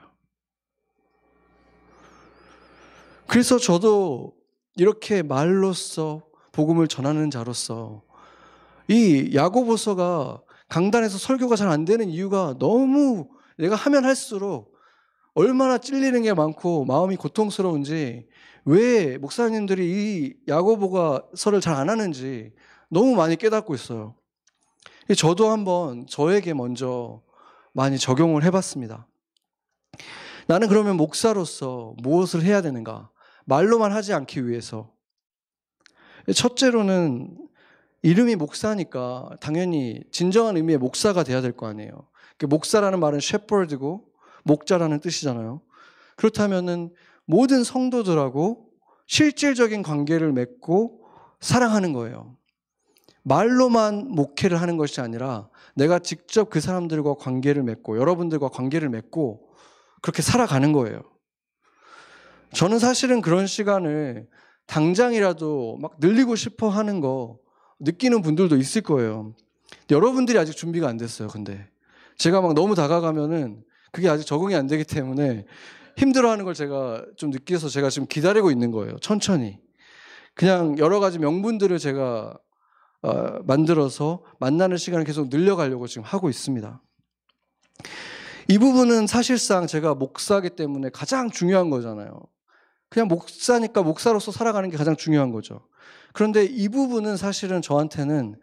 그래서 저도 이렇게 말로써 복음을 전하는 자로서 이 야고보서가 강단에서 설교가 잘 안 되는 이유가 너무 내가 하면 할수록 얼마나 찔리는 게 많고 마음이 고통스러운지 왜 목사님들이 이 야고보가 설을 잘 안 하는지 너무 많이 깨닫고 있어요. 저도 한번 저에게 먼저 많이 적용을 해봤습니다. 나는 그러면 목사로서 무엇을 해야 되는가? 말로만 하지 않기 위해서. 첫째로는 이름이 목사니까 당연히 진정한 의미의 목사가 돼야 될 거 아니에요. 그 목사라는 말은 셰퍼드고 목자라는 뜻이잖아요. 그렇다면은 모든 성도들하고 실질적인 관계를 맺고 사랑하는 거예요. 말로만 목회를 하는 것이 아니라 내가 직접 그 사람들과 관계를 맺고 여러분들과 관계를 맺고 그렇게 살아가는 거예요. 저는 사실은 그런 시간을 당장이라도 막 늘리고 싶어 하는 거 느끼는 분들도 있을 거예요. 여러분들이 아직 준비가 안 됐어요, 근데. 제가 막 너무 다가가면은 그게 아직 적응이 안 되기 때문에 힘들어하는 걸 제가 좀 느껴서 제가 지금 기다리고 있는 거예요. 천천히. 그냥 여러 가지 명분들을 제가 어, 만들어서 만나는 시간을 계속 늘려가려고 지금 하고 있습니다. 이 부분은 사실상 제가 목사기 때문에 가장 중요한 거잖아요. 그냥 목사니까 목사로서 살아가는 게 가장 중요한 거죠. 그런데 이 부분은 사실은 저한테는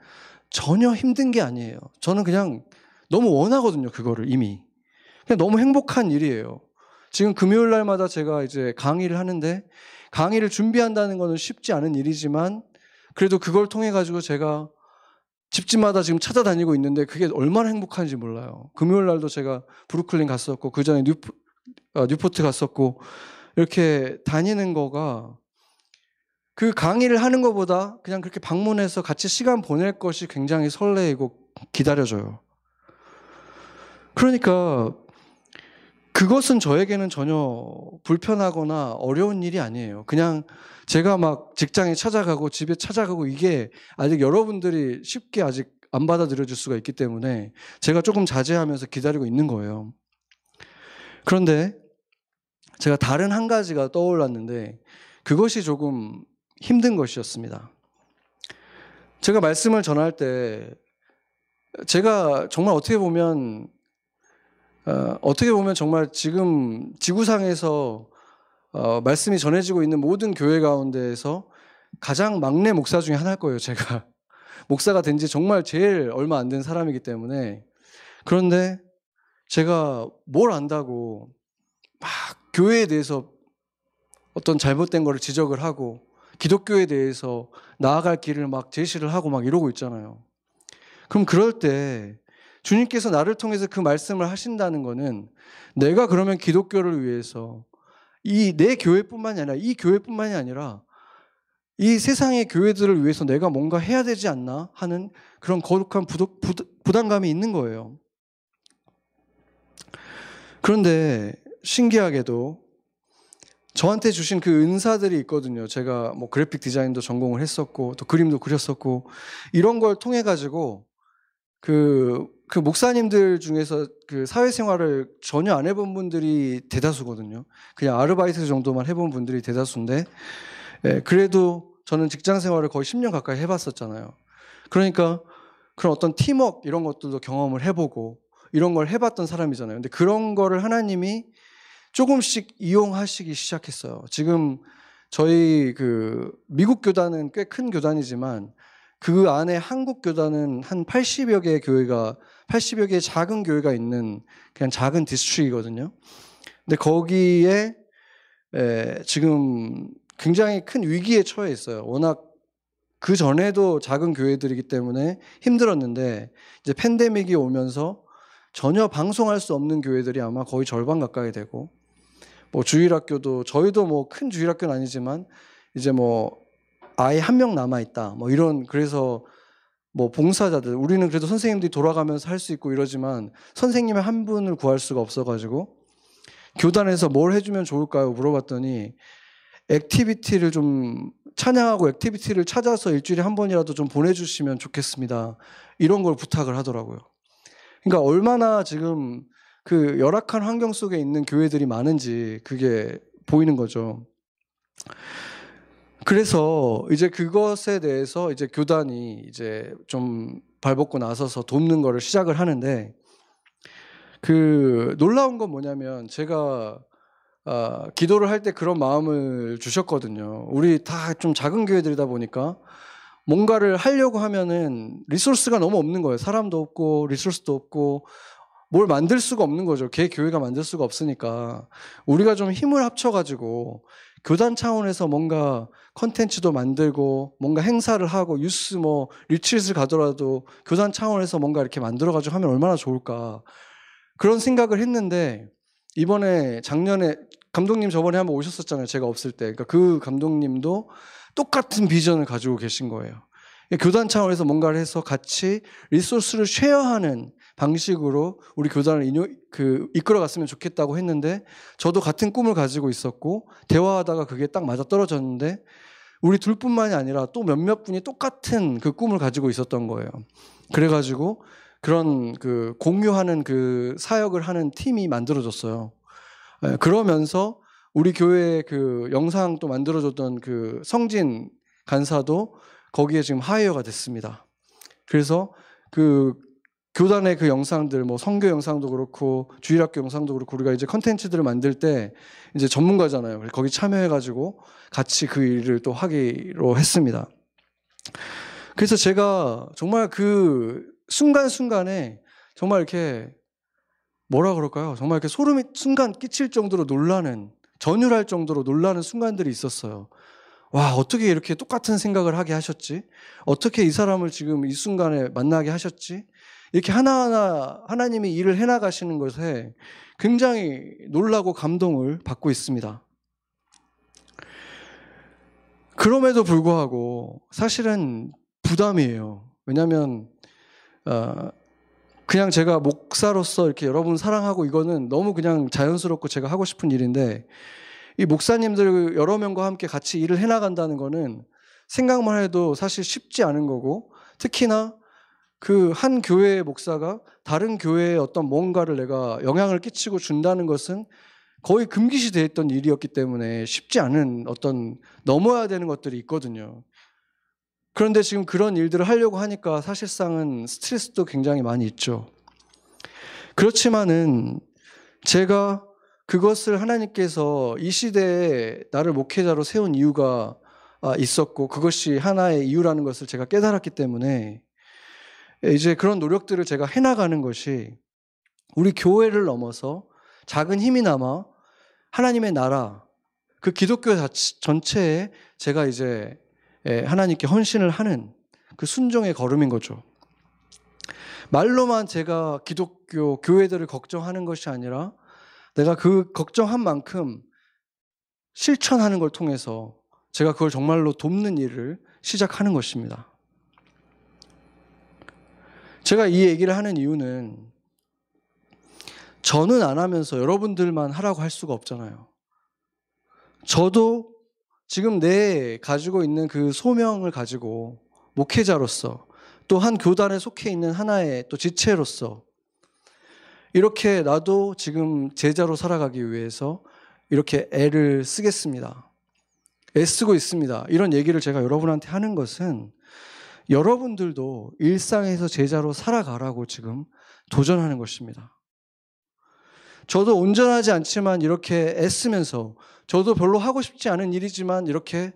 전혀 힘든 게 아니에요. 저는 그냥 너무 원하거든요, 그거를 이미. 그냥 너무 행복한 일이에요. 지금 금요일 날마다 제가 이제 강의를 하는데 강의를 준비한다는 것은 쉽지 않은 일이지만 그래도 그걸 통해 가지고 제가 집집마다 지금 찾아다니고 있는데 그게 얼마나 행복한지 몰라요. 금요일 날도 제가 브루클린 갔었고 그 전에 뉴 어, 뉴포트 갔었고 이렇게 다니는 거가 그 강의를 하는 것보다 그냥 그렇게 방문해서 같이 시간 보낼 것이 굉장히 설레이고 기다려져요. 그러니까 그것은 저에게는 전혀 불편하거나 어려운 일이 아니에요. 그냥 제가 막 직장에 찾아가고 집에 찾아가고 이게 아직 여러분들이 쉽게 아직 안 받아들여 줄 수가 있기 때문에 제가 조금 자제하면서 기다리고 있는 거예요. 그런데 제가 다른 한 가지가 떠올랐는데 그것이 조금 힘든 것이었습니다. 제가 말씀을 전할 때 제가 정말 어떻게 보면 어, 어떻게 보면 정말 지금 지구상에서 어, 말씀이 전해지고 있는 모든 교회 가운데에서 가장 막내 목사 중에 하나일 거예요, 제가. 목사가 된 지 정말 제일 얼마 안 된 사람이기 때문에. 그런데 제가 뭘 안다고 막 교회에 대해서 어떤 잘못된 거를 지적을 하고 기독교에 대해서 나아갈 길을 막 제시를 하고 막 이러고 있잖아요. 그럼 그럴 때 주님께서 나를 통해서 그 말씀을 하신다는 거는 내가 그러면 기독교를 위해서 이 내 교회뿐만이 아니라 이 교회뿐만이 아니라 이 세상의 교회들을 위해서 내가 뭔가 해야 되지 않나 하는 그런 거룩한 부담감이 있는 거예요. 그런데 신기하게도 저한테 주신 그 은사들이 있거든요. 제가 뭐 그래픽 디자인도 전공을 했었고 또 그림도 그렸었고 이런 걸 통해 가지고 그, 그 목사님들 중에서 그 사회생활을 전혀 안 해본 분들이 대다수거든요. 그냥 아르바이트 정도만 해본 분들이 대다수인데, 예, 그래도 저는 직장 생활을 거의 10년 가까이 해봤었잖아요. 그러니까 그런 어떤 팀워크 이런 것들도 경험을 해보고 이런 걸 해봤던 사람이잖아요. 근데 그런 거를 하나님이 조금씩 이용하시기 시작했어요. 지금 저희 그 미국 교단은 꽤 큰 교단이지만 그 안에 한국 교단은 한 80여 개의 교회가 80여 개의 작은 교회가 있는 그냥 작은 district이거든요. 근데 거기에 에, 지금 굉장히 큰 위기에 처해 있어요. 워낙 그 전에도 작은 교회들이기 때문에 힘들었는데 이제 팬데믹이 오면서 전혀 방송할 수 없는 교회들이 아마 거의 절반 가까이 되고 뭐 주일학교도 저희도 뭐 큰 주일학교는 아니지만 이제 뭐 아예 한명 남아 있다. 뭐 이런 그래서 뭐 봉사자들 우리는 그래도 선생님들이 돌아가면서 할 수 있고 이러지만 선생님의 한 분을 구할 수가 없어가지고 교단에서 뭘 해주면 좋을까요? 물어봤더니 activity를 좀 찬양하고 activity를 찾아서 일주일에 한 번이라도 좀 보내주시면 좋겠습니다. 이런 걸 부탁을 하더라고요. 그러니까 얼마나 지금 그 열악한 환경 속에 있는 교회들이 많은지 그게 보이는 거죠. 그래서 이제 그것에 대해서 이제 교단이 이제 좀 발벗고 나서서 돕는 거를 시작을 하는데 그 놀라운 건 뭐냐면 제가 아, 기도를 할 때 그런 마음을 주셨거든요. 우리 다 좀 작은 교회들이다 보니까 뭔가를 하려고 하면은 리소스가 너무 없는 거예요. 사람도 없고 리소스도 없고 뭘 만들 수가 없는 거죠. 개 교회가 만들 수가 없으니까 우리가 좀 힘을 합쳐가지고 교단 차원에서 뭔가 컨텐츠도 만들고 뭔가 행사를 하고 유스 뭐 retreat을 가더라도 교단 차원에서 뭔가 이렇게 만들어가지고 하면 얼마나 좋을까 그런 생각을 했는데 이번에 작년에 감독님 저번에 한번 오셨었잖아요. 제가 없을 때. 그러니까 그 감독님도 똑같은 비전을 가지고 계신 거예요. 교단 차원에서 뭔가를 해서 같이 resource를 share하는 방식으로 우리 교단을 인요, 그 이끌어갔으면 좋겠다고 했는데 저도 같은 꿈을 가지고 있었고 대화하다가 그게 딱 맞아 떨어졌는데 우리 둘뿐만이 아니라 또 몇몇 분이 똑같은 그 꿈을 가지고 있었던 거예요. 그래가지고 그런 그 공유하는 그 사역을 하는 팀이 만들어졌어요. 예, 그러면서 우리 교회 그 영상 또 만들어줬던 그 성진 간사도 거기에 지금 하이어가 됐습니다. 그래서 그 교단의 그 영상들, 뭐 성교 영상도 그렇고 주일학교 영상도 그렇고 우리가 이제 컨텐츠들을 만들 때 이제 전문가잖아요. 거기 참여해가지고 같이 그 일을 또 하기로 했습니다. 그래서 제가 정말 그 순간순간에 정말 이렇게 뭐라 그럴까요? 정말 이렇게 소름이 순간 끼칠 정도로 놀라는 전율할 정도로 놀라는 순간들이 있었어요. 와, 어떻게 이렇게 똑같은 생각을 하게 하셨지? 어떻게 이 사람을 지금 이 순간에 만나게 하셨지? 이렇게 하나하나 하나님이 일을 해나가시는 것에 굉장히 놀라고 감동을 받고 있습니다. 그럼에도 불구하고 사실은 부담이에요. 왜냐하면 어, 그냥 제가 목사로서 이렇게 여러분 사랑하고 이거는 너무 그냥 자연스럽고 제가 하고 싶은 일인데 이 목사님들 여러 명과 함께 같이 일을 해나간다는 거는 생각만 해도 사실 쉽지 않은 거고 특히나 그 한 교회의 목사가 다른 교회에 어떤 뭔가를 내가 영향을 끼치고 준다는 것은 거의 금기시 되어 있던 일이었기 때문에 쉽지 않은 어떤 넘어야 되는 것들이 있거든요. 그런데 지금 그런 일들을 하려고 하니까 사실상은 스트레스도 굉장히 많이 있죠. 그렇지만은 제가 그것을 하나님께서 이 시대에 나를 목회자로 세운 이유가 아, 있었고 그것이 하나의 이유라는 것을 제가 깨달았기 때문에 이제 그런 노력들을 제가 해나가는 것이 우리 교회를 넘어서 작은 힘이나마 하나님의 나라 그 기독교 전체에 제가 이제 예, 하나님께 헌신을 하는 그 순종의 걸음인 거죠. 말로만 제가 기독교 교회들을 걱정하는 것이 아니라 내가 그 걱정한 만큼 실천하는 걸 통해서 제가 그걸 정말로 돕는 일을 시작하는 것입니다. 제가 이 얘기를 하는 이유는 저는 안 하면서 여러분들만 하라고 할 수가 없잖아요. 저도 지금 내 가지고 있는 그 소명을 가지고 목회자로서 또 한 교단에 속해 있는 하나의 또 지체로서 이렇게 나도 지금 제자로 살아가기 위해서 이렇게 애를 쓰겠습니다. 애쓰고 있습니다. 이런 얘기를 제가 여러분한테 하는 것은 여러분들도 일상에서 제자로 살아가라고 지금 도전하는 것입니다. 저도 온전하지 않지만 이렇게 애쓰면서 저도 별로 하고 싶지 않은 일이지만 이렇게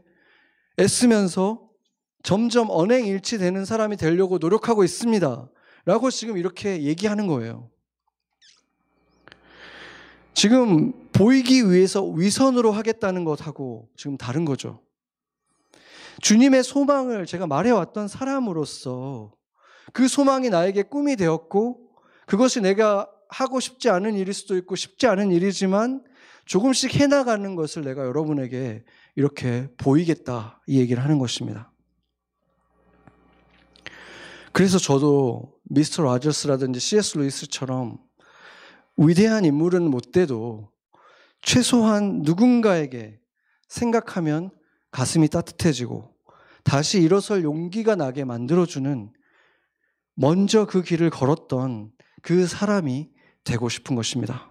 애쓰면서 점점 언행일치 되는 사람이 되려고 노력하고 있습니다. 라고 지금 이렇게 얘기하는 거예요. 지금 보이기 위해서 위선으로 하겠다는 것하고 지금 다른 거죠. 주님의 소망을 제가 말해왔던 사람으로서 그 소망이 나에게 꿈이 되었고 그것이 내가 하고 싶지 않은 일일 수도 있고 쉽지 않은 일이지만 조금씩 해나가는 것을 내가 여러분에게 이렇게 보이겠다 이 얘기를 하는 것입니다. 그래서 저도 미스터 라저스라든지 C.S. 루이스처럼 위대한 인물은 못 돼도 최소한 누군가에게 생각하면 가슴이 따뜻해지고 다시 일어설 용기가 나게 만들어주는 먼저 그 길을 걸었던 그 사람이 되고 싶은 것입니다.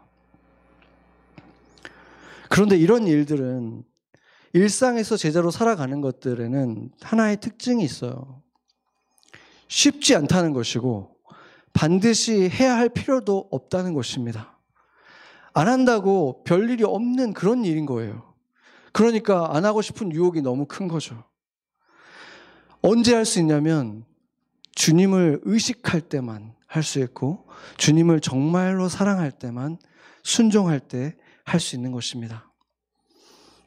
그런데 이런 일들은 일상에서 제자로 살아가는 것들에는 하나의 특징이 있어요. 쉽지 않다는 것이고 반드시 해야 할 필요도 없다는 것입니다. 안 한다고 별일이 없는 그런 일인 거예요. 그러니까 안 하고 싶은 유혹이 너무 큰 거죠. 언제 할 수 있냐면 주님을 의식할 때만 할 수 있고 주님을 정말로 사랑할 때만 순종할 때 할 수 있는 것입니다.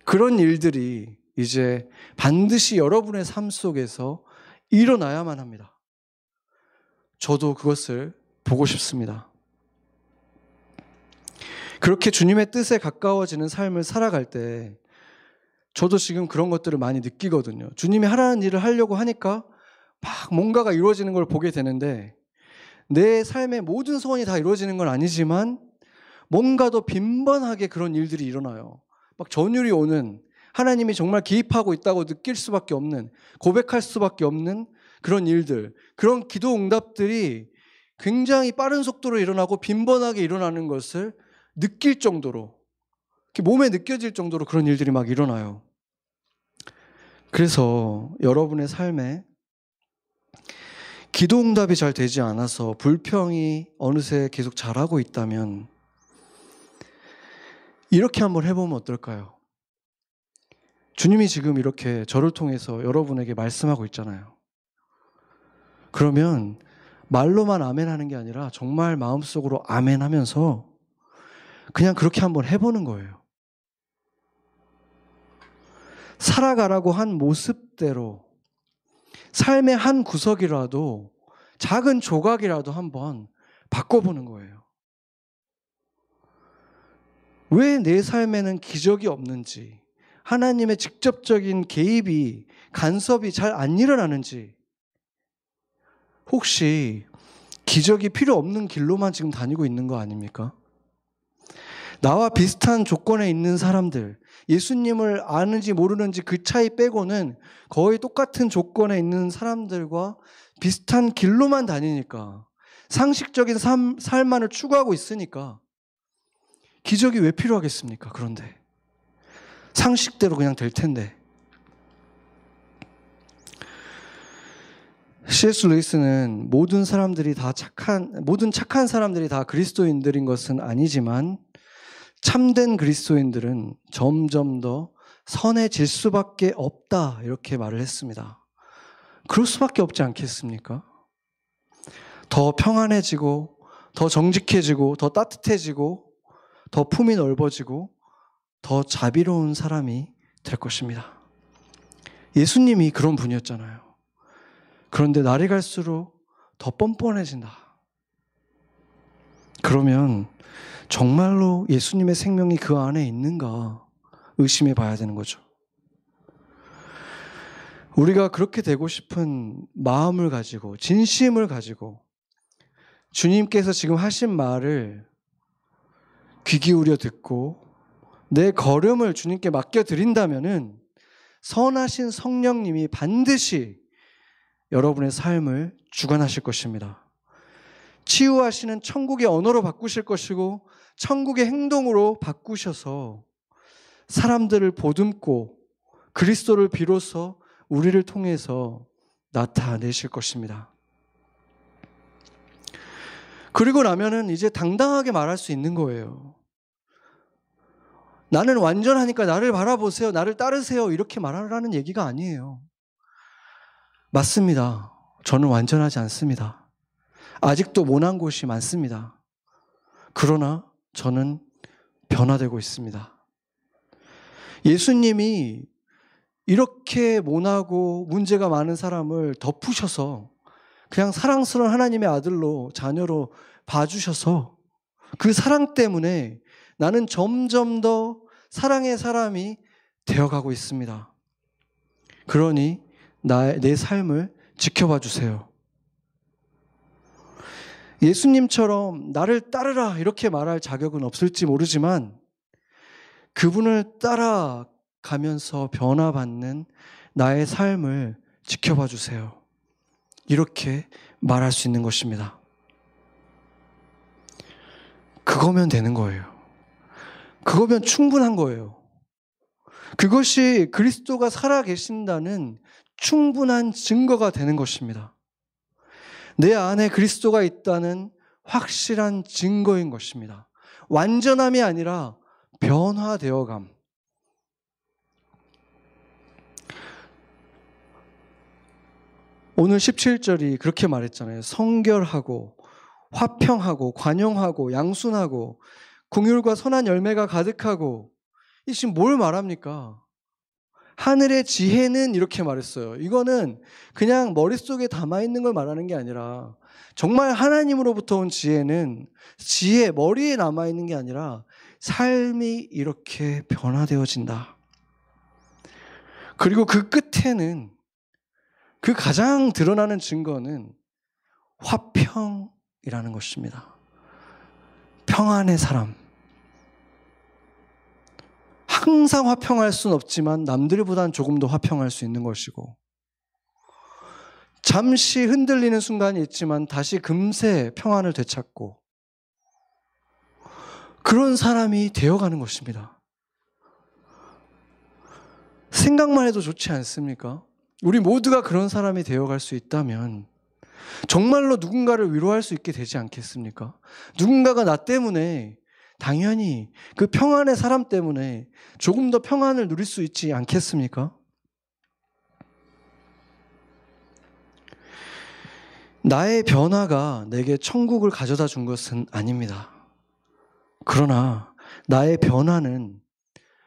그런 일들이 이제 반드시 여러분의 삶 속에서 일어나야만 합니다. 저도 그것을 보고 싶습니다. 그렇게 주님의 뜻에 가까워지는 삶을 살아갈 때 저도 지금 그런 것들을 많이 느끼거든요. 주님이 하라는 일을 하려고 하니까 막 뭔가가 이루어지는 걸 보게 되는데 내 삶의 모든 소원이 다 이루어지는 건 아니지만 뭔가 더 빈번하게 그런 일들이 일어나요. 막 전율이 오는 하나님이 정말 개입하고 있다고 느낄 수밖에 없는 고백할 수밖에 없는 그런 일들, 그런 기도 응답들이 굉장히 빠른 속도로 일어나고 빈번하게 일어나는 것을 느낄 정도로 몸에 느껴질 정도로 그런 일들이 막 일어나요. 그래서 여러분의 삶에 기도 응답이 잘 되지 않아서 불평이 어느새 계속 잘하고 있다면 이렇게 한번 해보면 어떨까요? 주님이 지금 이렇게 저를 통해서 여러분에게 말씀하고 있잖아요. 그러면 말로만 아멘 하는 게 아니라 정말 마음속으로 아멘 하면서 그냥 그렇게 한번 해보는 거예요. 살아가라고 한 모습대로 삶의 한 구석이라도 작은 조각이라도 한번 바꿔보는 거예요. 왜 내 삶에는 기적이 없는지, 하나님의 직접적인 개입이, 간섭이 잘 안 일어나는지, 혹시 기적이 필요 없는 길로만 지금 다니고 있는 거 아닙니까? 나와 비슷한 조건에 있는 사람들, 예수님을 아는지 모르는지 그 차이 빼고는 거의 똑같은 조건에 있는 사람들과 비슷한 길로만 다니니까 상식적인 삶, 삶만을 추구하고 있으니까 기적이 왜 필요하겠습니까? 그런데 상식대로 그냥 될 텐데 C.S. 루이스는 모든 사람들이 다 착한 모든 착한 사람들이 다 그리스도인들인 것은 아니지만 참된 그리스도인들은 점점 더 선해질 수밖에 없다 이렇게 말을 했습니다. 그럴 수밖에 없지 않겠습니까? 더 평안해지고 더 정직해지고 더 따뜻해지고 더 품이 넓어지고 더 자비로운 사람이 될 것입니다. 예수님이 그런 분이었잖아요. 그런데 날이 갈수록 더 뻔뻔해진다. 그러면 정말로 예수님의 생명이 그 안에 있는가 의심해 봐야 되는 거죠. 우리가 그렇게 되고 싶은 마음을 가지고, 진심을 가지고, 주님께서 지금 하신 말을 귀 기울여 듣고, 내 걸음을 주님께 맡겨드린다면은, 선하신 성령님이 반드시 여러분의 삶을 주관하실 것입니다. 치유하시는 천국의 언어로 바꾸실 것이고 천국의 행동으로 바꾸셔서 사람들을 보듬고 그리스도를 비로소 우리를 통해서 나타내실 것입니다. 그리고 나면은 이제 당당하게 말할 수 있는 거예요. 나는 완전하니까 나를 바라보세요. 나를 따르세요. 이렇게 말하라는 얘기가 아니에요. 맞습니다. 저는 완전하지 않습니다. 아직도 모난 곳이 많습니다. 그러나 저는 변화되고 있습니다. 예수님이 이렇게 모나고 문제가 많은 사람을 덮으셔서 그냥 사랑스러운 하나님의 아들로 자녀로 봐주셔서 그 사랑 때문에 나는 점점 더 사랑의 사람이 되어가고 있습니다. 그러니 나의, 내 삶을 지켜봐 주세요. 예수님처럼 나를 따르라 이렇게 말할 자격은 없을지 모르지만 그분을 따라가면서 변화받는 나의 삶을 지켜봐 주세요. 이렇게 말할 수 있는 것입니다. 그거면 되는 거예요. 그거면 충분한 거예요. 그것이 그리스도가 살아 계신다는 충분한 증거가 되는 것입니다. 내 안에 그리스도가 있다는 확실한 증거인 것입니다. 완전함이 아니라 변화되어감. 오늘 17절이 그렇게 말했잖아요. 성결하고 화평하고 관용하고 양순하고 궁율과 선한 열매가 가득하고 이 지금 뭘 말합니까? 하늘의 지혜는 이렇게 말했어요. 이거는 그냥 머릿속에 담아있는 걸 말하는 게 아니라 정말 하나님으로부터 온 지혜는 지혜, 머리에 남아있는 게 아니라 삶이 이렇게 변화되어진다. 그리고 그 끝에는 그 가장 드러나는 증거는 화평이라는 것입니다. 평안의 사람. 항상 화평할 수는 없지만 남들보다는 조금 더 화평할 수 있는 것이고 잠시 흔들리는 순간이 있지만 다시 금세 평안을 되찾고 그런 사람이 되어가는 것입니다. 생각만 해도 좋지 않습니까? 우리 모두가 그런 사람이 되어갈 수 있다면 정말로 누군가를 위로할 수 있게 되지 않겠습니까? 누군가가 나 때문에 당연히 그 평안의 사람 때문에 조금 더 평안을 누릴 수 있지 않겠습니까? 나의 변화가 내게 천국을 가져다 준 것은 아닙니다. 그러나 나의 변화는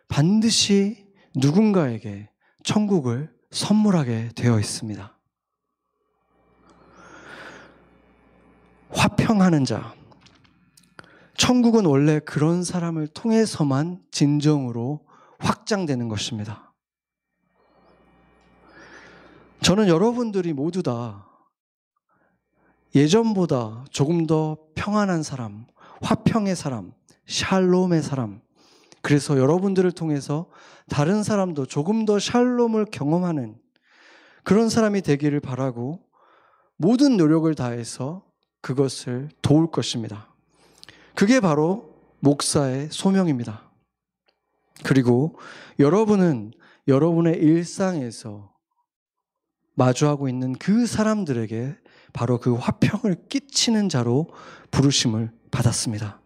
반드시 누군가에게 천국을 선물하게 되어 있습니다. 화평하는 자. 천국은 원래 그런 사람을 통해서만 진정으로 확장되는 것입니다. 저는 여러분들이 모두 다 예전보다 조금 더 평안한 사람, 화평의 사람, 샬롬의 사람, 그래서 여러분들을 통해서 다른 사람도 조금 더 샬롬을 경험하는 그런 사람이 되기를 바라고 모든 노력을 다해서 그것을 도울 것입니다. 그게 바로 목사의 소명입니다. 그리고 여러분은 여러분의 일상에서 마주하고 있는 그 사람들에게 바로 그 화평을 끼치는 자로 부르심을 받았습니다.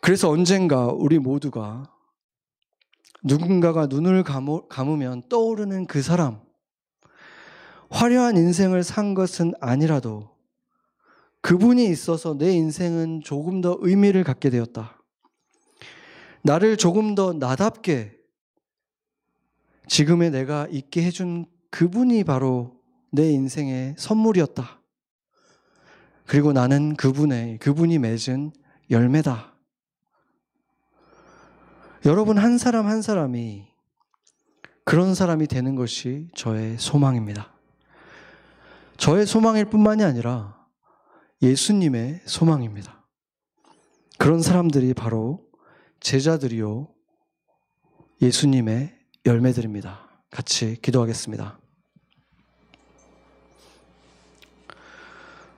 그래서 언젠가 우리 모두가 누군가가 눈을 감으면 떠오르는 그 사람, 화려한 인생을 산 것은 아니라도 그분이 있어서 내 인생은 조금 더 의미를 갖게 되었다. 나를 조금 더 나답게 지금의 내가 있게 해준 그분이 바로 내 인생의 선물이었다. 그리고 나는 그분의, 그분이 맺은 열매다. 여러분 한 사람 한 사람이 그런 사람이 되는 것이 저의 소망입니다. 저의 소망일 뿐만이 아니라 예수님의 소망입니다. 그런 사람들이 바로 제자들이요. 예수님의 열매들입니다. 같이 기도하겠습니다.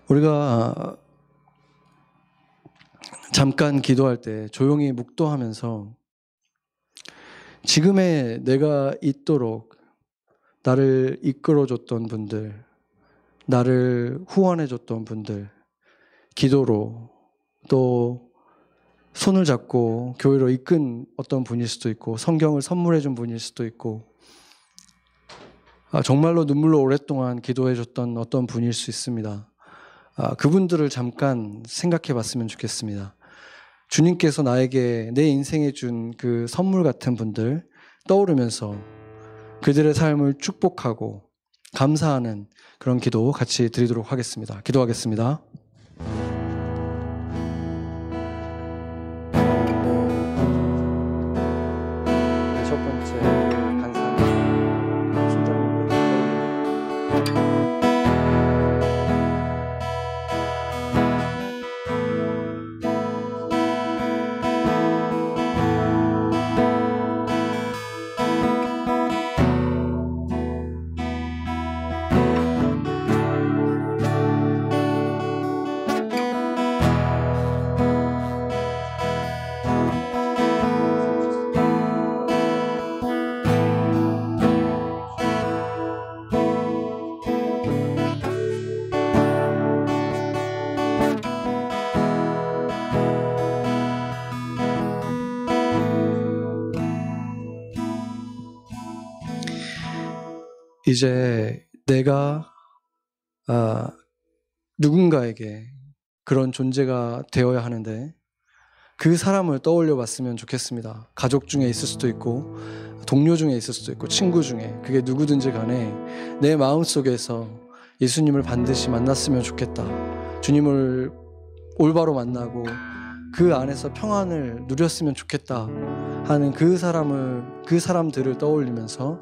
우리가 잠깐 기도할 때 조용히 묵도하면서 지금의 내가 있도록 나를 이끌어줬던 분들, 나를 후원해줬던 분들, 기도로 또 손을 잡고 교회로 이끈 어떤 분일 수도 있고 성경을 선물해 준 분일 수도 있고 아, 정말로 눈물로 오랫동안 기도해 줬던 어떤 분일 수 있습니다. 아, 그분들을 잠깐 생각해 봤으면 좋겠습니다. 주님께서 나에게 내 인생에 준 그 선물 같은 분들 떠오르면서 그들의 삶을 축복하고 감사하는 그런 기도 같이 드리도록 하겠습니다. 기도하겠습니다. 이제 내가 아, 누군가에게 그런 존재가 되어야 하는데 그 사람을 떠올려 봤으면 좋겠습니다. 가족 중에 있을 수도 있고 동료 중에 있을 수도 있고 친구 중에 그게 누구든지 간에 내 마음속에서 예수님을 반드시 만났으면 좋겠다. 주님을 올바로 만나고 그 안에서 평안을 누렸으면 좋겠다. 하는 그 사람을 그 사람들을 떠올리면서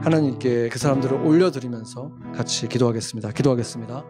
하나님께 그 사람들을 올려드리면서 같이 기도하겠습니다. 기도하겠습니다.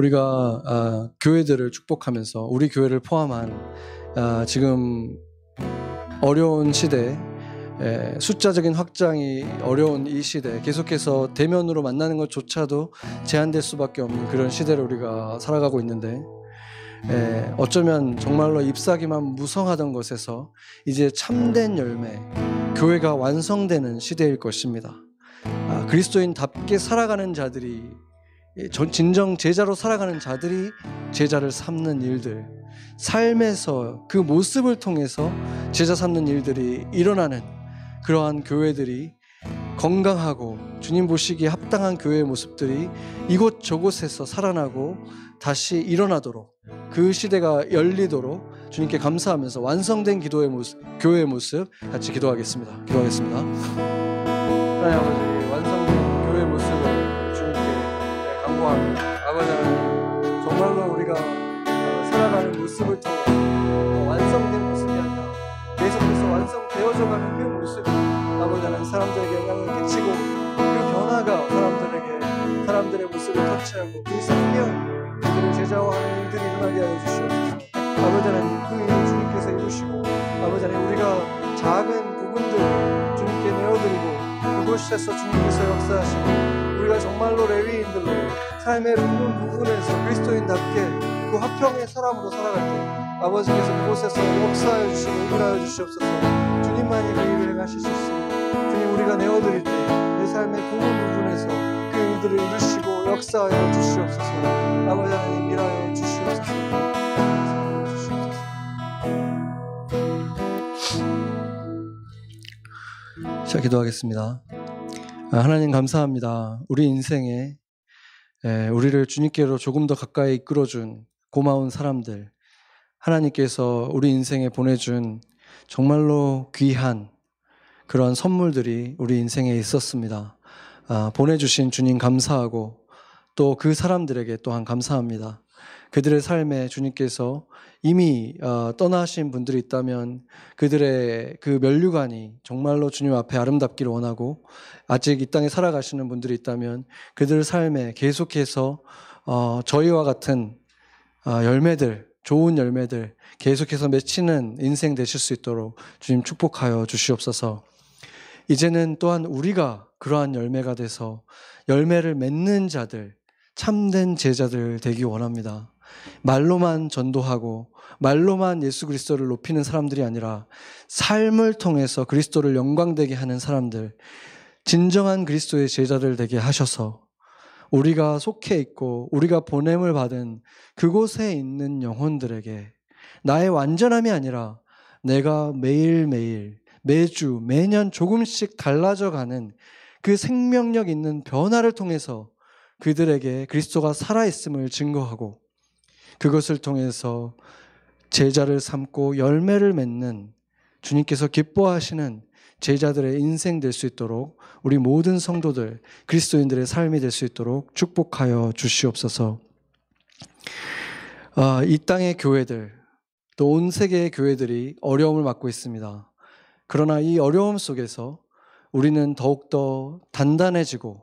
우리가 아, 교회들을 축복하면서 우리 교회를 포함한 아, 지금 어려운 시대 에, 숫자적인 확장이 어려운 이 시대 계속해서 대면으로 만나는 것조차도 제한될 수밖에 없는 그런 시대를 우리가 살아가고 있는데 에, 어쩌면 정말로 ip사기만 무성하던 것에서 이제 참된 열매 교회가 완성되는 시대일 것입니다. 아, 그리스도인답게 살아가는 자들이 진정 제자로 살아가는 자들이 제자를 삼는 일들, 삶에서 그 모습을 통해서 제자 삼는 일들이 일어나는 그러한 교회들이 건강하고 주님 보시기에 합당한 교회의 모습들이 이곳 저곳에서 살아나고 다시 일어나도록 그 시대가 열리도록 주님께 감사하면서 완성된 기도의 모습, 교회의 모습 같이 기도하겠습니다. 기도하겠습니다. 하나님 아버지 완성된 교회의 모습을 구합니다. 아버지 하나님 정말로 우리가 살아가는 모습을 통해 완성된 모습이 아니라 계속해서 완성되어져가는 그 모습이 아버지 하나님 사람들에게 영향을 끼치고 그 변화가 사람들에게 사람들의 모습을 터치하고 그 생명 그들을 제자화하는 일들이 일어나게 하여 주시옵소서 아버지 하나님 그 일을 주님께서 이루시고 아버지 하나님 우리가 작은 부분들 주님께 내어드리고 그곳에서 주님께서 역사하시고 우리가 정말로 레위인들로 삶의 부분 부분에서 그리스도인답게 그 화평의 사람으로 살아갈 때 아버지께서 그곳에서 역사하여 주시고 일하여 주시옵소서. 주님만이 그 일을 행하실 수 있습니다 주님 우리가 내어드릴 때 내 삶의 부분 부분에서 그 일들을 이루시고 역사하여 주시옵소서. 아버지 하나님 일하여 주시옵소서. 자 기도하겠습니다. 아, 하나님 감사합니다 우리 인생에 우리를 주님께로 조금 더 가까이 이끌어준 고마운 사람들 하나님께서 우리 인생에 보내준 정말로 귀한 그런 선물들이 우리 인생에 있었습니다. 아, 보내주신 주님 감사하고 또 그 사람들에게 또한 감사합니다. 그들의 삶에 주님께서 이미 어, 떠나신 분들이 있다면 그들의 그 면류관이 정말로 주님 앞에 아름답기를 원하고 아직 이 땅에 살아가시는 분들이 있다면 그들 삶에 계속해서 어, 저희와 같은 어, 열매들 좋은 열매들 계속해서 맺히는 인생 되실 수 있도록 주님 축복하여 주시옵소서. 이제는 또한 우리가 그러한 열매가 돼서 열매를 맺는 자들, 참된 제자들 되기 원합니다. 말로만 전도하고 말로만 예수 그리스도를 높이는 사람들이 아니라 삶을 통해서 그리스도를 영광되게 하는 사람들, 진정한 그리스도의 제자들 되게 하셔서 우리가 속해 있고 우리가 보냄을 받은 그곳에 있는 영혼들에게 나의 완전함이 아니라 내가 매일매일 매주 매년 조금씩 달라져 가는 그 생명력 있는 변화를 통해서 그들에게 그리스도가 살아있음을 증거하고 그것을 통해서 제자를 삼고 열매를 맺는 주님께서 기뻐하시는 제자들의 인생 될 수 있도록 우리 모든 성도들 그리스도인들의 삶이 될 수 있도록 축복하여 주시옵소서. 아, 이 땅의 교회들 또 온 세계의 교회들이 어려움을 맞고 있습니다. 그러나 이 어려움 속에서 우리는 더욱더 단단해지고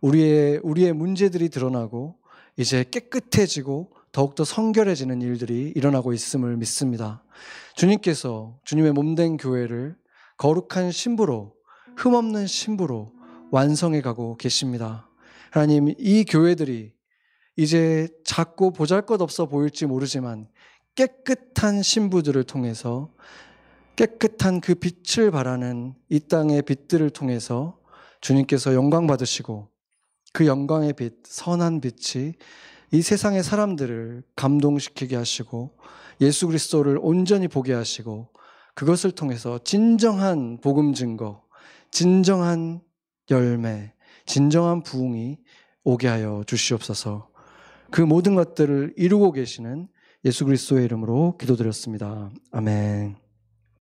우리의 우리의 문제들이 드러나고 이제 깨끗해지고 더욱더 성결해지는 일들이 일어나고 있음을 믿습니다. 주님께서 주님의 몸된 교회를 거룩한 신부로 흠없는 신부로 완성해 가고 계십니다. 하나님, 이 교회들이 이제 작고 보잘 것 없어 보일지 모르지만 깨끗한 신부들을 통해서 깨끗한 그 빛을 바라는 이 땅의 빛들을 통해서 주님께서 영광 받으시고 그 영광의 빛, 선한 빛이 이 세상의 사람들을 감동시키게 하시고 예수 그리스도를 온전히 보게 하시고 그것을 통해서 진정한 복음 증거, 진정한 열매, 진정한 부흥이 오게 하여 주시옵소서. 그 모든 것들을 이루고 계시는 예수 그리스도의 이름으로 기도드렸습니다. 아멘.